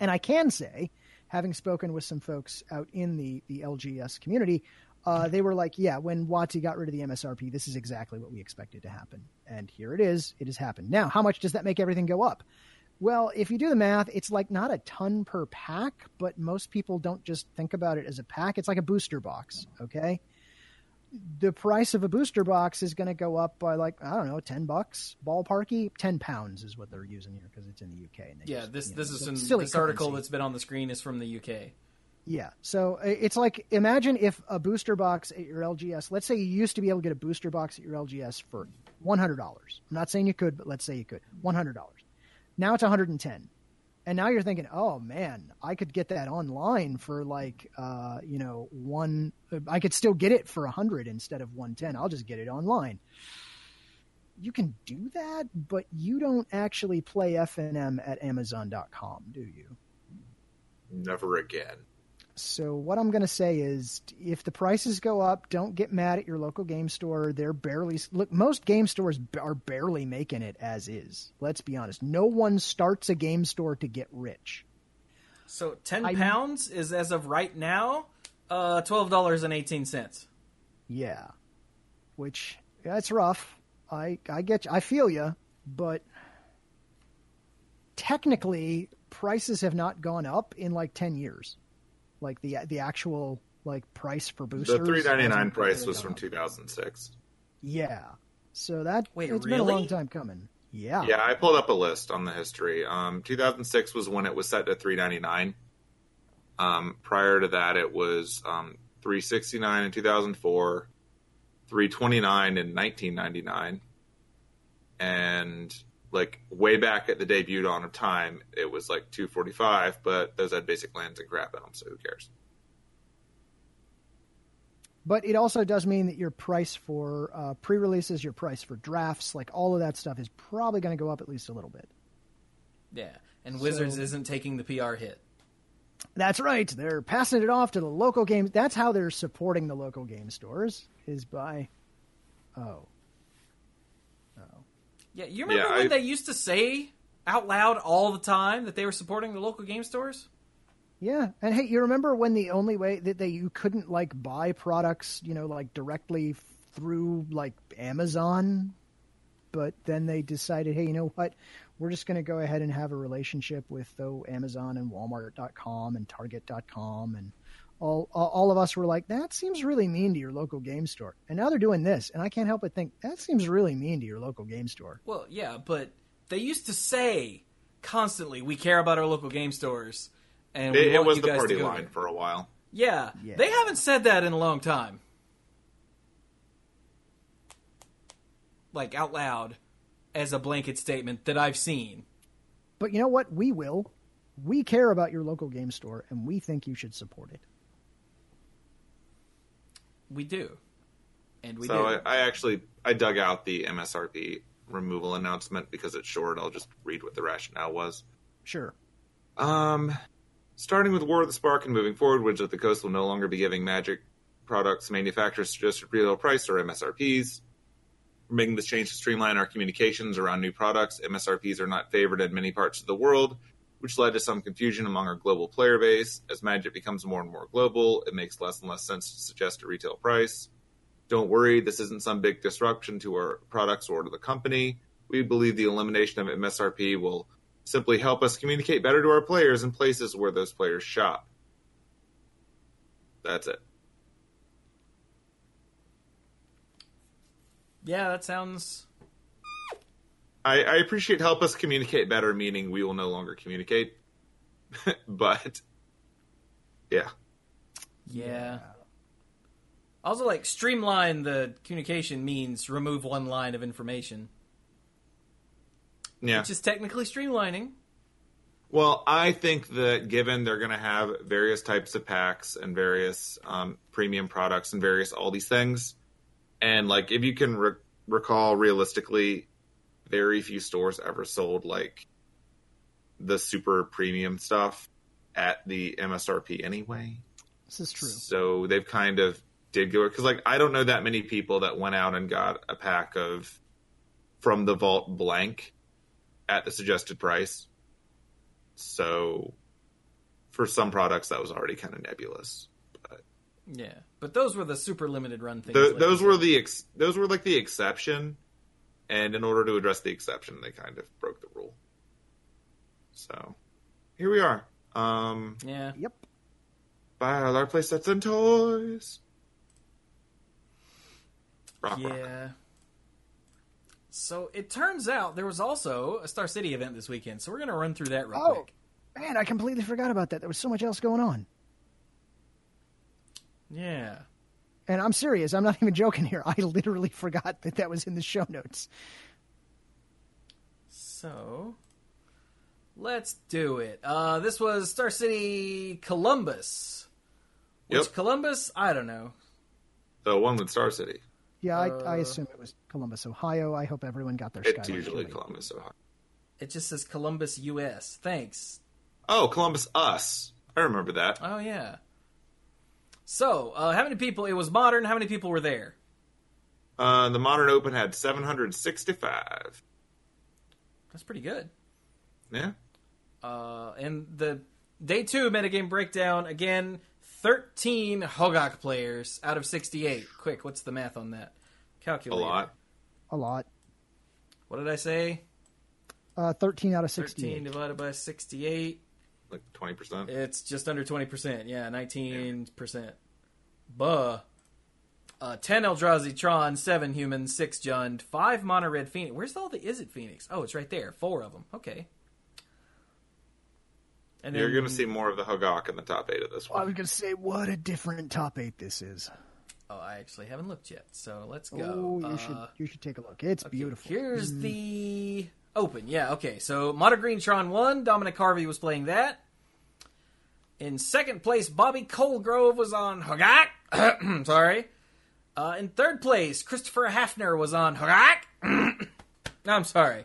And I can say, having spoken with some folks out in the, the LGS community, uh, they were like, yeah, when WotC got rid of the MSRP, this is exactly what we expected to happen. And here it is. It has happened. Now, how much does that make everything go up? Well, if you do the math, it's like not a ton per pack, but most people don't just think about it as a pack. It's like a booster box, okay? The price of a booster box is going to go up by like, I don't know, 10 bucks, ballparky. 10 pounds is what they're using here because it's in the UK. And they Yeah, use, this this know, is the in, silly this article currency. that's been on the screen is from the UK. Yeah. So it's like imagine if a booster box at your LGS, let's say you used to be able to get a booster box at your LGS for $100. I'm not saying you could, but let's say you could. $100. Now it's 110. And now you're thinking, "Oh man, I could get that online for like uh, you know, one I could still get it for a 100 instead of 110. I'll just get it online." You can do that, but you don't actually play FNM at amazon.com, do you? Never again. So what I'm going to say is, if the prices go up, don't get mad at your local game store. They're barely look. Most game stores are barely making it as is. Let's be honest. No one starts a game store to get rich. So ten I- pounds is as of right now, uh, twelve dollars and eighteen cents. Yeah, which that's rough. I I get you. I feel you, but technically prices have not gone up in like 10 years. Like the the actual like price for boosters. The three ninety nine price was from two thousand six. Yeah. So that Wait, it's been a long time coming. Yeah. Yeah, I pulled up a list on the history. Um, 2006 was when it was set to 399. Um, prior to that, it was um, 369 in 2004, 329 in 1999, and like way back at the debut dawn of time, it was like 245. But those had basic lands and crap in them, so who cares? But it also does mean that your price for uh, pre-releases, your price for drafts, like all of that stuff is probably going to go up at least a little bit. Yeah, and Wizards So- isn't taking the PR hit. That's right. They're passing it off to the local game. That's how they're supporting the local game stores is by. Oh. Yeah, you remember Yeah, when I- they used to say out loud all the time that they were supporting the local game stores? Yeah. And hey, you remember when the only way that they you couldn't like buy products, you know, like directly through like Amazon, but then they decided, hey, you know what? We're just going to go ahead and have a relationship with though Amazon and Walmart.com and Target.com and all, all all of us were like, that seems really mean to your local game store. And now they're doing this, and I can't help but think that seems really mean to your local game store. Well, yeah, but they used to say constantly, "We care about our local game stores," and we It, it was you the guys party line there. for a while. Yeah, Yeah. they haven't said that in a long time, like out loud, as a blanket statement that I've seen. But you know what? We will. We care about your local game store, and we think you should support it. We do, and we so do. I, I actually I dug out the MSRP removal announcement because it's short. I'll just read what the rationale was. Sure. Um, starting with War of the Spark and moving forward, Wizards of the Coast will no longer be giving Magic products manufacturers suggested retail price or MSRPs. We're making this change to streamline our communications around new products. MSRPs are not favored in many parts of the world, which led to some confusion among our global player base. As Magic becomes more and more global, it makes less and less sense to suggest a retail price. Don't worry, this isn't some big disruption to our products or to the company. We believe the elimination of MSRP will simply help us communicate better to our players in places where those players shop. That's it. yeah, that sounds. I, I appreciate help us communicate better, meaning we will no longer communicate. but yeah, Yeah. Also, like streamline the communication means remove one line of information, yeah. which is technically streamlining. Well, I think that given they're going to have various types of packs and various um, premium products and various all these things, and like if you can re- recall realistically, very few stores ever sold like the super premium stuff at the MSRP anyway. This is true. So they've kind of did go because like I don't know that many people that went out and got a pack of from the vault blank at the suggested price. So for some products that was already kind of nebulous. But Yeah, but those were the super limited run things. Th like those were said. the ex- those were like the exception, and in order to address the exception, they kind of broke the rule. So here we are. Um, yeah. Yep. buy all our playsets and toys. Rock, rock. Yeah. So it turns out there was also a Star City event this weekend, so we're gonna run through that real Oh. quick. Man, I completely forgot about that. There was so much else going on. Yeah. And I'm serious. I'm not even joking here. I literally forgot that that was in the show notes. So let's do it. Uh, this was Star City Columbus. Which Yep. Columbus? I don't know. The one with Star City. Yeah, I, I Uh, assume it was Columbus, Ohio. I hope everyone got their It's Skyway usually right. Columbus, Ohio. It just says Columbus, U.S. Thanks. Oh, Columbus Us. I remember that. Oh yeah. So, uh, how many people? It was modern. How many people were there? Uh, the Modern Open had 765. That's pretty good. Yeah. Uh, and the day two metagame breakdown again. Thirteen Hogaak players out of sixty-eight. Quick, what's the math on that? Calculate. A lot. A lot. What did I say? Uh, 13 out of Thirteen divided by sixty-eight. Like 20%. It's just under twenty percent. Yeah, nineteen percent. Buh. Uh, ten Eldrazi Tron, seven humans, six Jund, five Mono Red Phoenix. Where's all the Izzet Phoenix? Oh, it's right there. Four of them. Okay. And You're going to see more of the Hogaak in the top eight of this one. I one. was going to say, what a different top eight this is. Oh, I actually haven't looked yet. So let's go. Oh, you Uh, should you should take a look. It's okay, beautiful. Here's the open. Yeah, okay. So Mono Green Tron won. Dominic Harvey was playing that. In second place, Bobby Colgrove was on Hogaak. Sorry. Uh, in third place, Christopher Hafner was on Hogaak. I'm sorry.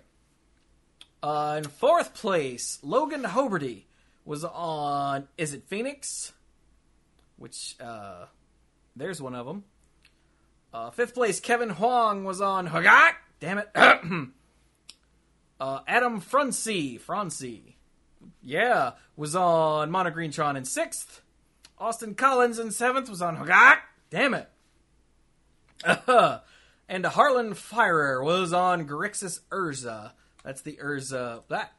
Uh, in fourth place, Logan Hoberty was on Izzet Phoenix? Which, uh, there's one of them. Uh, fifth place, Kevin Huang was on Hogaak. Damn it. uh, Adam Francie, Francie, yeah, was on Monogreentron in sixth. Austin Collins in seventh was on Hogaak. Damn it. and Harlan Firer was on Grixis Urza. That's the Urza. That.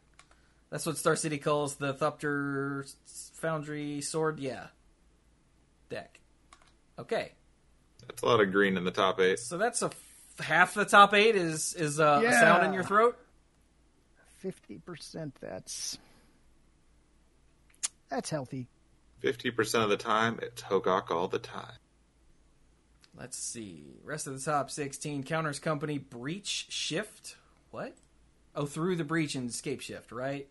That's what Star City calls the Thopter Foundry Sword. Yeah. Deck. Okay. That's a lot of green in the top eight. So that's a f- half the top eight is is uh, a sound in your throat. 50%. That's that's healthy. 50% of the time, it's Hogaak all the time. Let's see. Rest of the top sixteen counters company breach shift. What? Oh, through the breach and escape shift, right?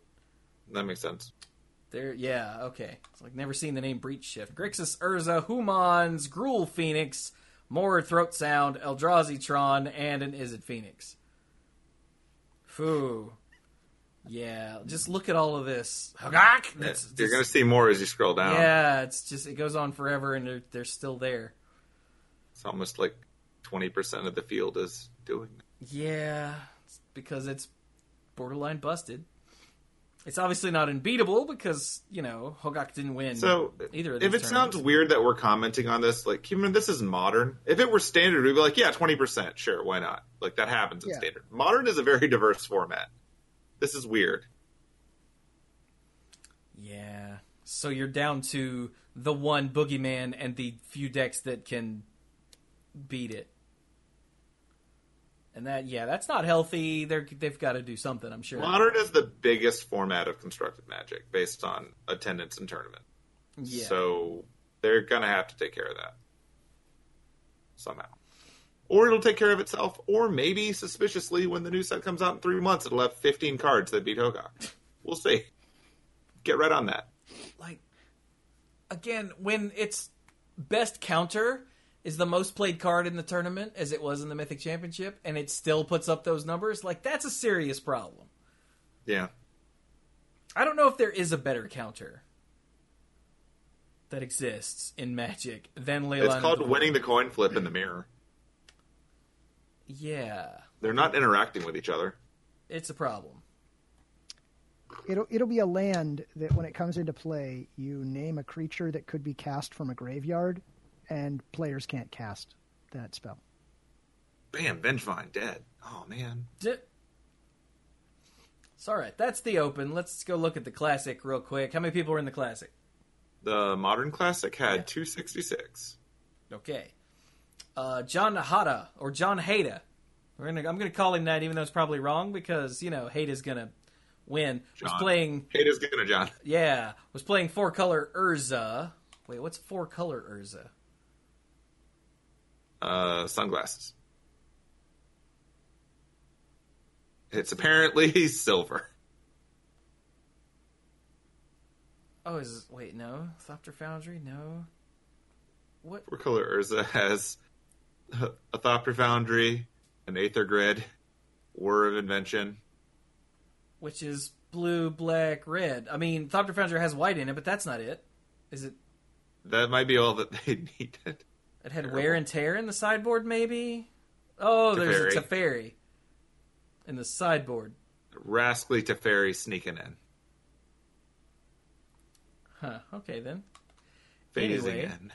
That makes sense. There, yeah, okay. It's like never seen the name Breach Shift. Grixis Urza, Humans, Gruul Phoenix, more Throat Sound, Eldrazi Tron, and an Izzet Phoenix. Foo. Yeah, just look at all of this. Hogaak! That's You're going to see more as you scroll down. Yeah, it's just it goes on forever, and they're they're still there. It's almost like 20% of the field is doing it. Yeah, it's because it's borderline busted. It's obviously not unbeatable because you know Hogaak didn't win. So, either of if these it sounds weird that we're commenting on this, like, keep in mind, this is modern. If it were standard, we'd be like, yeah, 20%, sure, why not? Like, that happens in Yeah. standard. Modern is a very diverse format. This is weird. Yeah. So you're down to the one boogeyman and the few decks that can beat it. And that, yeah, that's not healthy. They're they've got to do something. I'm sure. Modern is the biggest format of constructed magic based on attendance and tournament. yeah. So they're gonna have to take care of that somehow, or it'll take care of itself. Or maybe suspiciously, when the new set comes out in three months, it'll have 15 cards that beat Hogaak. We'll see. Get right on that. like again when its best counter is the most played card in the tournament as it was in the Mythic Championship, and it still puts up those numbers. Like that's a serious problem. Yeah. I don't know if there is a better counter that exists in Magic than It's called winning the coin flip in the mirror. Yeah, They're not interacting with each other. it's a problem. It'll it'll be a land that when it comes into play, you name a creature that could be cast from a graveyard, and players can't cast that spell. Bam, Vengevine dead. Oh man. D- It's all right. That's the open. Let's go look at the classic real quick. How many people were in the classic? The modern classic had 266. Okay. Uh, John Hada or John Hada. We're gonna. I'm gonna call him that, even though it's probably wrong because you know Hada's gonna win. Was playing. Hada's gonna John. Yeah, was playing four color Urza. Wait, what's four color Urza? Uh, sunglasses. It's apparently silver. Oh, is wait no Thopter Foundry? No. What? Four color Urza has a Thopter Foundry, an Aether Grid, Whir of Invention. Which is blue, black, red. I mean, Thopter Foundry has white in it, but that's not it. Is it? That might be all that they needed. It had Terrible. wear and tear in the sideboard, maybe. Oh, there's a Teferi. Teferi in the sideboard. Rascally Teferi sneaking in. Huh. Okay then. Phasing Anyway. in.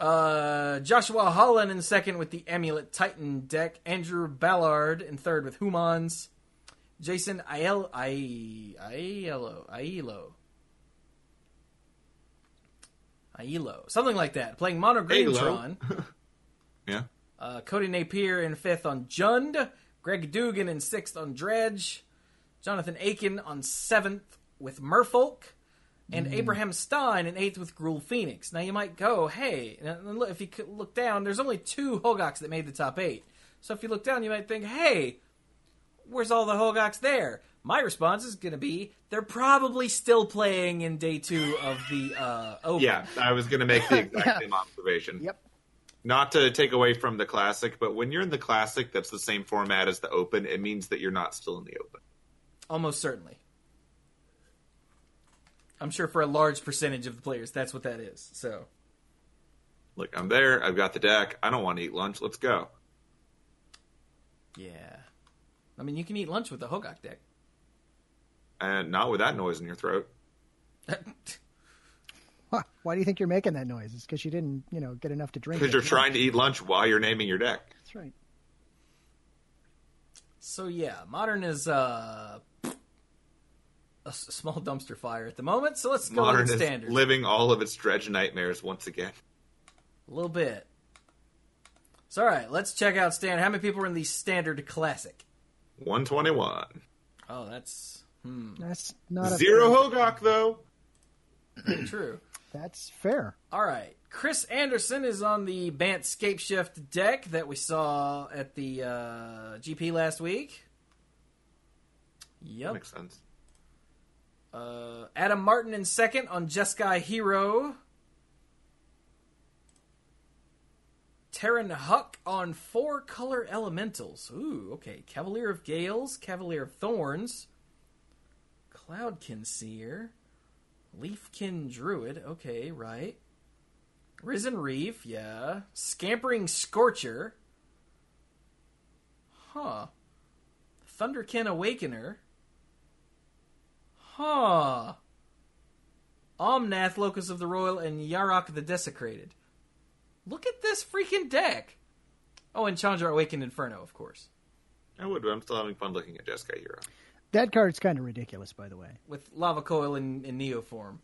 Uh, Joshua Holland in second with the Amulet Titan deck. Andrew Ballard in third with Humans. Jason Aiel Ai- Aiello Aiello Aiello something like that. Playing Mono Greentron. Yeah. Uh, Cody Napier in fifth on Jund. Greg Dugan in sixth on Dredge. Jonathan Aiken on seventh with Merfolk. And Abraham Stein in eighth with Gruul Phoenix. Now you might go, hey, look- if you look down, there's only two Hogaaks that made the top eight. So if you look down, you might think, hey, where's all the Hogaaks there? My response is going to be, they're probably still playing in day two of the uh, Open. Yeah, I was going to make the exact Yeah. same observation. Yep. Not to take away from the classic, but when you're in the classic that's the same format as the open, it means that you're not still in the open. Almost certainly. I'm sure for a large percentage of the players, that's what that is. So, Look, I'm there. I've got the deck. I don't want to eat lunch. Let's go. yeah. I mean, you can eat lunch with the Hogaak deck. And not with that noise in your throat. Huh, Why do you think you're making that noise? It's because you didn't, you know, get enough to drink. Because you're trying to eat lunch while you're naming your deck. That's right. so, yeah, Modern is uh, a s- small dumpster fire at the moment. So let's go Modern with standard. living all of its dredge nightmares once again. a little bit. So, all right, let's check out standard. How many people are in the standard classic? 121. Oh, that's hmm, That's not a Zero Hogaak, though. true. That's fair. All right. Chris Anderson is on the Bant Scape Shift deck that we saw at the uh, GP last week. Yep. Makes sense. Uh, Adam Martin in second on Jeskai Hero. Terran Huck on four color elementals. Ooh, okay. Cavalier of Gales, Cavalier of Thorns, Cloudkin Seer, Leafkin Druid. Okay, right. Risen Reef, yeah. Scampering Scorcher. Huh. Thunderkin Awakener. Huh. Omnath, Locus of the Roil, and Yarok the Desecrated. Look at this freaking deck. Oh, and Chandra Awakened Inferno, of course. I would, but I'm still having fun looking at Jeskai Hero. That card's kind of ridiculous, by the way. With Lava Coil in, in Neo form.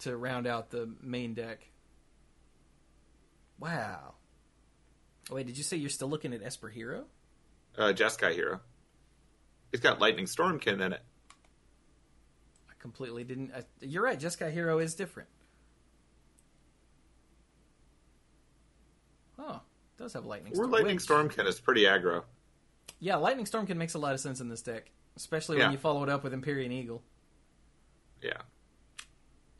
To round out the main deck. Wow. Oh, wait, did you say you're still looking at Esper Hero? Uh, Jeskai Hero. It's got Lightning Stormkin in it. I completely didn't. Uh, you're right, Jeskai Hero is different. Oh, it does have Lightning Or Storm. Lightning which- Stormkin is pretty aggro. Yeah, Lightning Stormkin makes a lot of sense in this deck, especially Yeah. when you follow it up with Empyrean Eagle. Yeah.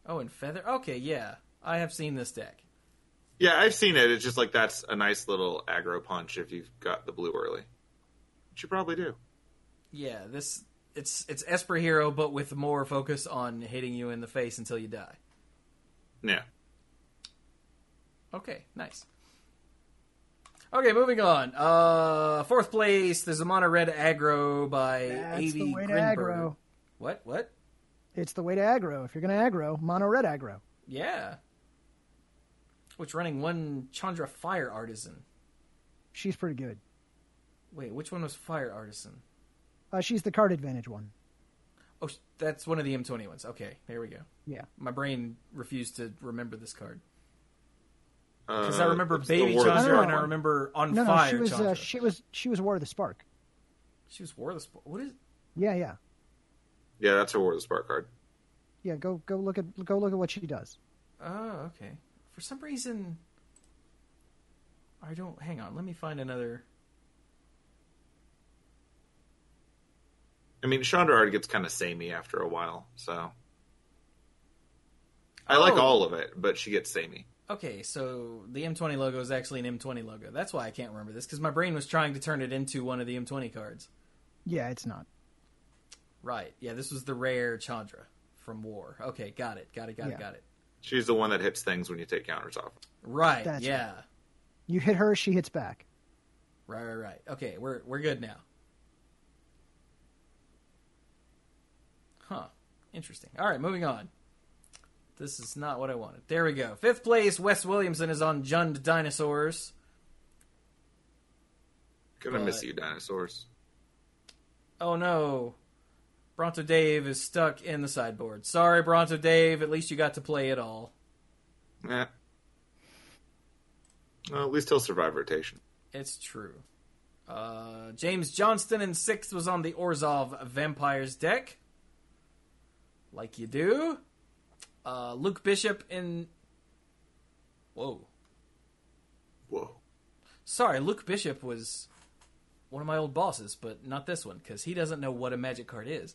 Oh, and Feather. Okay, yeah, I have seen this deck. Yeah, I've seen it. It's just like that's a nice little aggro punch if you've got the blue early. Which you probably do. Yeah, this it's it's Esper Hero, but with more focus on hitting you in the face until you die. Yeah. Okay, nice. Okay, moving on. Uh, fourth place, there's a mono red aggro by That's Avi the way to aggro. What? What? It's the way to aggro. If you're going to aggro, mono red aggro. Yeah. Which running one Chandra Fire Artisan. She's pretty good. Wait, which one was Fire Artisan? Uh, she's the card advantage one. Oh, sh- that's one of the M20 ones. Okay, there we go. Yeah. My brain refused to remember this card. Because Because I remember Baby No, Chandra no, and I remember On No, no, Fire she was uh, she was she was War of the Spark. She was War of the Sp- What is Yeah, yeah, Yeah, that's her War of the Spark card. yeah. Go go look at go look at what she does. Oh, okay. For some reason, I don't. Hang on. Let me find another. I mean, Chandra already gets kind of samey after a while, so. I like Oh. all of it, but she gets samey. Okay, so the M20 logo is actually an M20 logo. That's why I can't remember this because my brain was trying to turn it into one of the M20 cards. Yeah, it's not. Right. Yeah, this was the rare Chandra from War. Okay, got it. Got it. Got Yeah. it. Got it. She's the one that hits things when you take counters off. Right. That's yeah. You hit her, she hits back. Right. Right. Right. Okay, we're we're good now. Huh. Interesting. All right, moving on. This is not what I wanted. There we go. Fifth place, Wes Williamson is on Jund Dinosaurs. Gonna miss you, dinosaurs. Oh no. Bronto Dave is stuck in the sideboard. Sorry, Bronto Dave. At least you got to play it all. Yeah. Well, at least he'll survive rotation. It's true. Uh, James Johnston in sixth was on the Orzhov Vampires deck. Like you do. Uh, Luke Bishop in. Whoa. Whoa. Sorry, Luke Bishop was one of my old bosses, but not this one, because he doesn't know what a magic card is.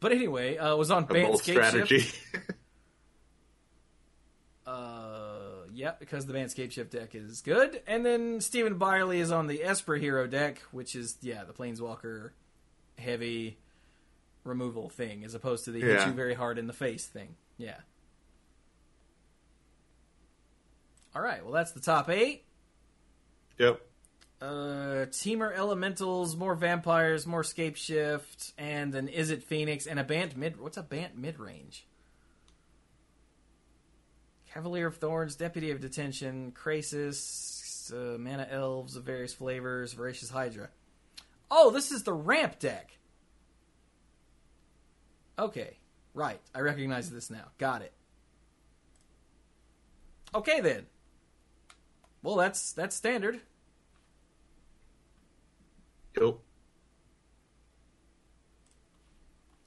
But anyway, uh, was on bold strategy. Uh, yeah, because the Manscaped Shift deck is good. And then Stephen Byerly is on the Esper Hero deck, which is, yeah, the Planeswalker heavy removal thing, as opposed to the hit you very hard in the face thing. Yeah. Alright, well, that's the top eight. yep. Uh, Temur Elementals, more Vampires, more Scape Shift, and an Izzet Phoenix, and a Bant mid. What's a Bant mid range? Cavalier of Thorns, Deputy of Detention, Krasis, uh, Mana Elves of various flavors, Voracious Hydra. Oh, this is the ramp deck. Okay, right. I recognize this now. Got it. Okay then. Well, that's that's standard. Yep.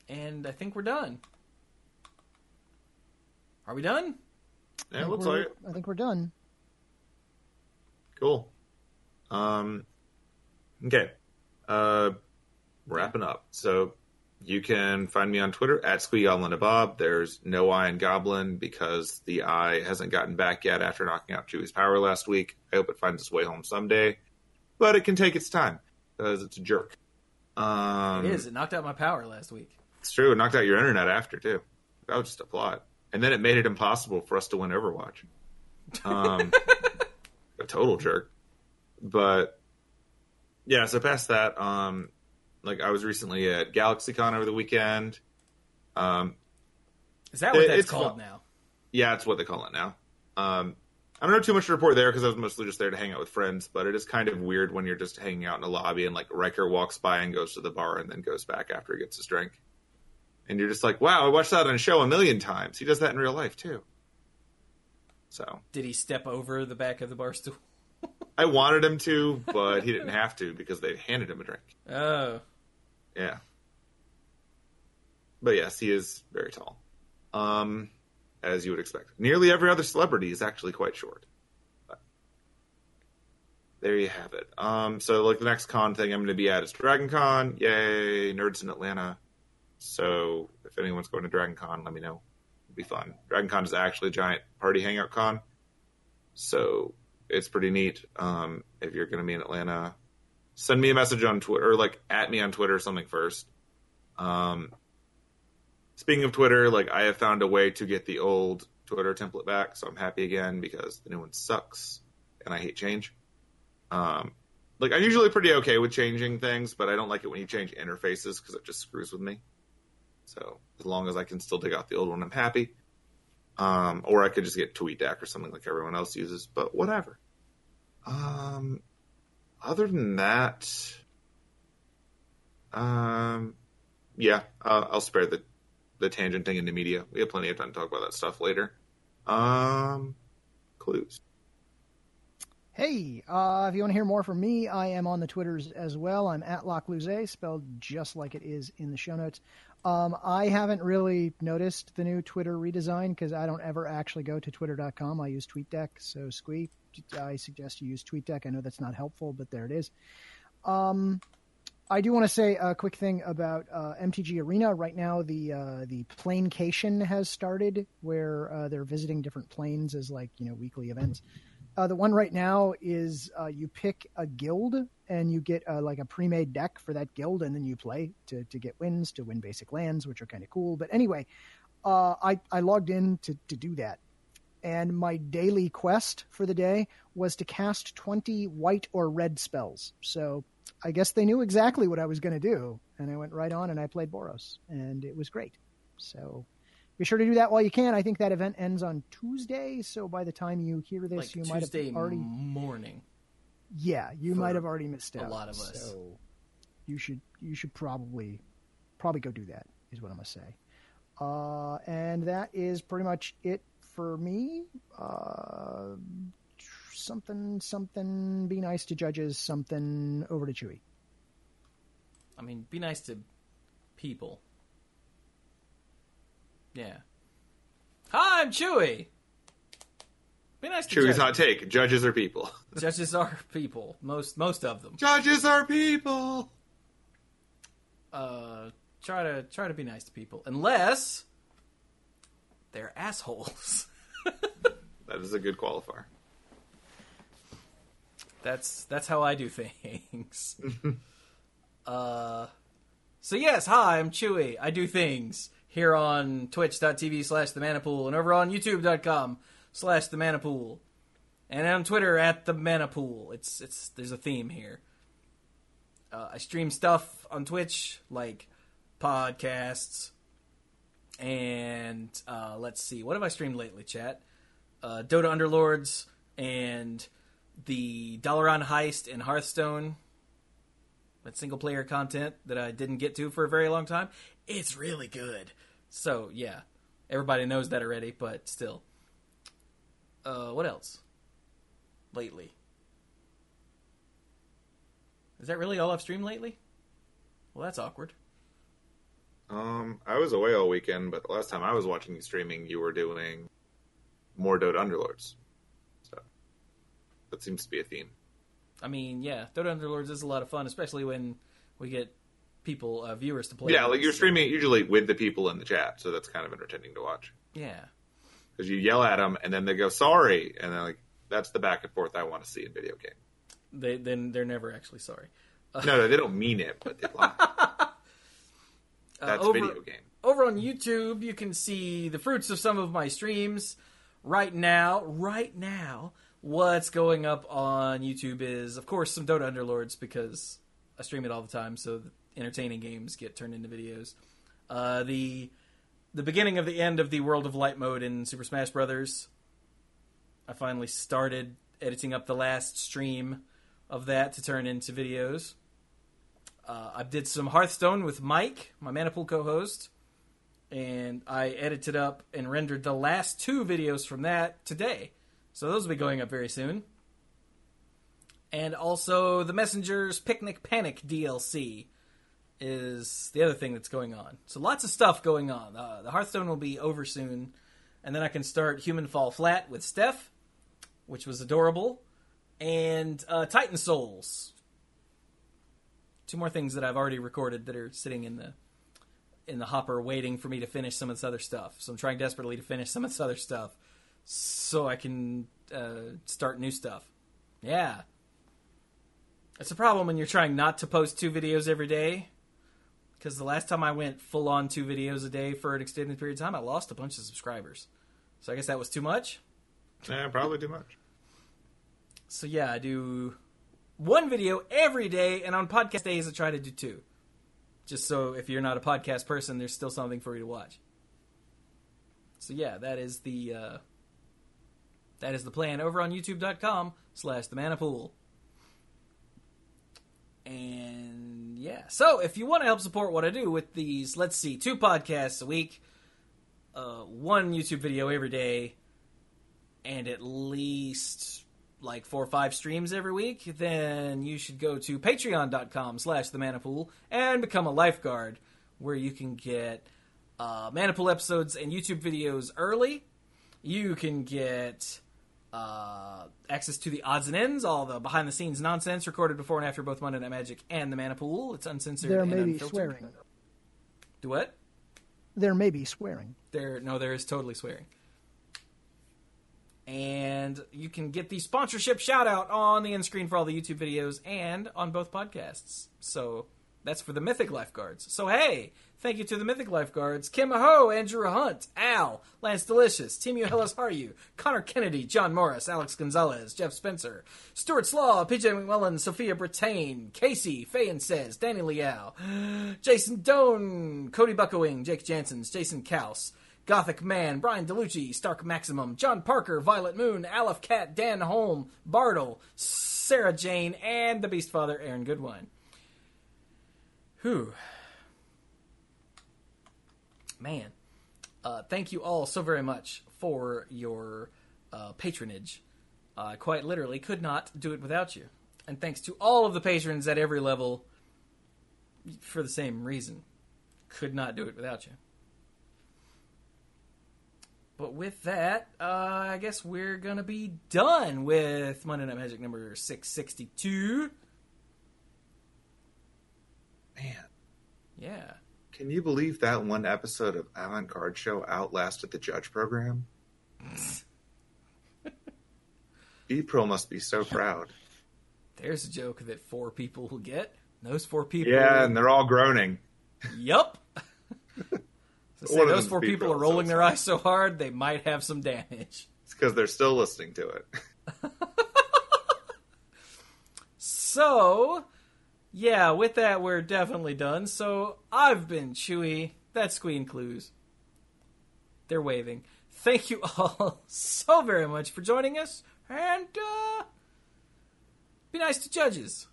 And I think we're done. Are we done? Yeah, it looks like it. I think we're done. Cool. Um, okay. Uh, wrapping up. So you can find me on Twitter at SqueeGoblnNabob. There's no eye in Goblin because the eye hasn't gotten back yet after knocking out Chewie's power last week. I hope it finds its way home someday, but it can take its time because it's a jerk. Um, it is. It knocked out my power last week. It's true. It knocked out your internet after too. That was just a plot, and then it made it impossible for us to win Overwatch. Um, a total jerk. But yeah, so past that, um, like I was recently at GalaxyCon over the weekend. Um, Is that what It- that's it's called fun. now? yeah, it's what they call it now. Um, I don't know too much to report there because I was mostly just there to hang out with friends. But it is kind of weird when you're just hanging out in a lobby and like Riker walks by and goes to the bar and then goes back after he gets his drink, and you're just like, "Wow, I watched that on a show a million times. He does that in real life too." So Did he step over the back of the bar stool? I wanted him to, but he didn't have to because they handed him a drink. Oh, Yeah. But yes, he is very tall. Um, as you would expect. Nearly every other celebrity is actually quite short. But there you have it. Um, so like the next con thing I'm going to be at is Dragon Con. Yay, nerds in Atlanta. So if anyone's going to Dragon Con, let me know. It'll be fun. Dragon Con is actually a giant party hangout con. So it's pretty neat. Um, if you're going to be in Atlanta, send me a message on Twitter, or like at me on Twitter or something first. Um, speaking of Twitter, like I have found a way to get the old Twitter template back, so I'm happy again because the new one sucks and I hate change. Um, like I'm usually pretty okay with changing things, but I don't like it when you change interfaces because it just screws with me. So as long as I can still dig out the old one, I'm happy. Um, or I could just get TweetDeck or something like everyone else uses, but whatever. Um, other than that, um, yeah, uh, I'll spare the the tangenting into media. We have plenty of time to talk about that stuff later. Um, Cluze. Hey, uh, if you want to hear more from me, I am on the Twitters as well. I'm at lacluyze, spelled just like it is in the show notes. Um, I haven't really noticed the new Twitter redesign because I don't ever actually go to twitter.com. I use TweetDeck. So, Squee, I suggest you use TweetDeck. I know that's not helpful, but there it is. Um, I do want to say a quick thing about uh, MTG Arena. Right now, the uh, the Planecation has started, where uh, they're visiting different planes as like you know weekly events. Uh, the one right now is uh, you pick a guild and you get uh, like a pre-made deck for that guild, and then you play to to get wins to win basic lands, which are kind of cool. But anyway, I I logged in to to do that, and my daily quest for the day was to cast twenty white or red spells. So I guess they knew exactly what I was going to do, and I went right on and I played Boros, and it was great. So be sure to do that while you can. I think that event ends on Tuesday, so by the time you hear this, like you Tuesday might have already morning. yeah, you might have already missed it. a lot of us. So you should you should probably probably go do that. Is what I'm gonna say. Uh, and that is pretty much it for me. Uh, something something. Be nice to judges. Something over to Chewie. I mean, be nice to people. Yeah. Hi, I'm Chewie. Be nice to Chewie's judges. hot take: judges are people. Judges are people. Most most of them. Judges are people. Uh, try to try to be nice to people, unless they're assholes. That is a good qualifier. That's that's how I do things. uh, so yes, hi, I'm Chewie. I do things here on Twitch.tv slash the Manapool and over on YouTube.com slash the Manapool, and on Twitter at the Manapool. It's it's there's a theme here. Uh, I stream stuff on Twitch like podcasts, and uh, let's see, what have I streamed lately, chat? Uh, Dota Underlords and the Dalaran heist in Hearthstone. That single player content that I didn't get to for a very long time. It's really good. So yeah, everybody knows that already, but still. Uh, what else? Lately. Is that really all I've streamed lately? Well, that's awkward. Um, I was away all weekend, but the last time I was watching you streaming, you were doing more Dota Underlords. So that seems to be a theme. I mean, yeah, Dota Underlords is a lot of fun, especially when we get people, uh, viewers to play. Yeah, like you're streaming usually with the people in the chat, so that's kind of entertaining to watch. Yeah. Because you yell at them, and then they go sorry, and then like that's the back and forth I want to see in video game. They then they're never actually sorry. No, no, they don't mean it, but they lie. Uh, That's over, video game. over on YouTube, you can see the fruits of some of my streams. Right now, right now, what's going up on YouTube is, of course, some Dota Underlords because I stream it all the time, so entertaining games get turned into videos. Uh, the the beginning of the end of the World of Light mode in Super Smash Brothers. I finally started editing up the last stream of that to turn into videos. Uh, I did some Hearthstone with Mike, my Mana Pool co-host, and I edited up and rendered the last two videos from that today. So those will be going up very soon. And also the Messenger's Picnic Panic DLC is the other thing that's going on. So lots of stuff going on. Uh, the Hearthstone will be over soon, and then I can start Human Fall Flat with Steph, which was adorable, and uh, Titan Souls, two more things that I've already recorded that are sitting in the in the hopper waiting for me to finish some of this other stuff. So I'm trying desperately to finish some of this other stuff so I can uh, start new stuff. Yeah. It's a problem when you're trying not to post two videos every day. Because the last time I went full on two videos a day for an extended period of time, I lost a bunch of subscribers. So I guess that was too much. Yeah, probably too much. So yeah, I do one video every day, and on podcast days I try to do two. Just so if you're not a podcast person, there's still something for you to watch. So yeah, that is the uh, that is the plan over on youtube.com slash the mana pool. And yeah, so if you want to help support what I do with these, let's see, two podcasts a week, uh, one YouTube video every day, and at least like four or five streams every week, then you should go to patreon.com slash the mana pool and become a lifeguard where you can get uh, mana pool episodes and YouTube videos early. You can get uh, access to the odds and ends, all the behind the scenes nonsense recorded before and after both Monday Night Magic and the Mana Pool. It's uncensored. There and may be unfiltered. swearing. Do what? There may be swearing. There, no, there is totally swearing. And you can get the sponsorship shout out on the end screen for all the YouTube videos and on both podcasts. So that's for the Mythic Lifeguards. So hey, thank you to the Mythic Lifeguards Kim Aho, Andrew Hunt, Al, Lance Delicious, Tim Hillis Haru, Connor Kennedy, John Morris, Alex Gonzalez, Jeff Spencer, Stuart Slaw, PJ McMullen, Sophia Brittain, Casey, Fayen Says, Danny Liao, Jason Doan, Cody Buckowing, Jake Jansons, Jason Kaus, Gothic Man, Brian DeLucci, Stark Maximum, John Parker, Violet Moon, Aleph Cat, Dan Holm, Bartle, Sarah Jane, and the Beast Father, Aaron Goodwine. Whew. Man. Uh, thank you all so very much for your uh, patronage. I quite literally could not do it without you. And thanks to all of the patrons at every level for the same reason. Could not do it without you. But with that, uh, I guess we're gonna be done with Monday Night Magic number six sixty two. Man, Yeah, can you believe that one episode of Avant Garde Show outlasted the Judge program? Mm. April must be so proud. there's a joke that four people will get. Those four people. Yeah, and they're all groaning. Yup. So say those four people are rolling their eyes so hard they might have some damage. It's because they're still listening to it. So, yeah, with that, we're definitely done. So, I've been Chewie. That's Queen Cluze. They're waving. Thank you all so very much for joining us, and uh, be nice to judges.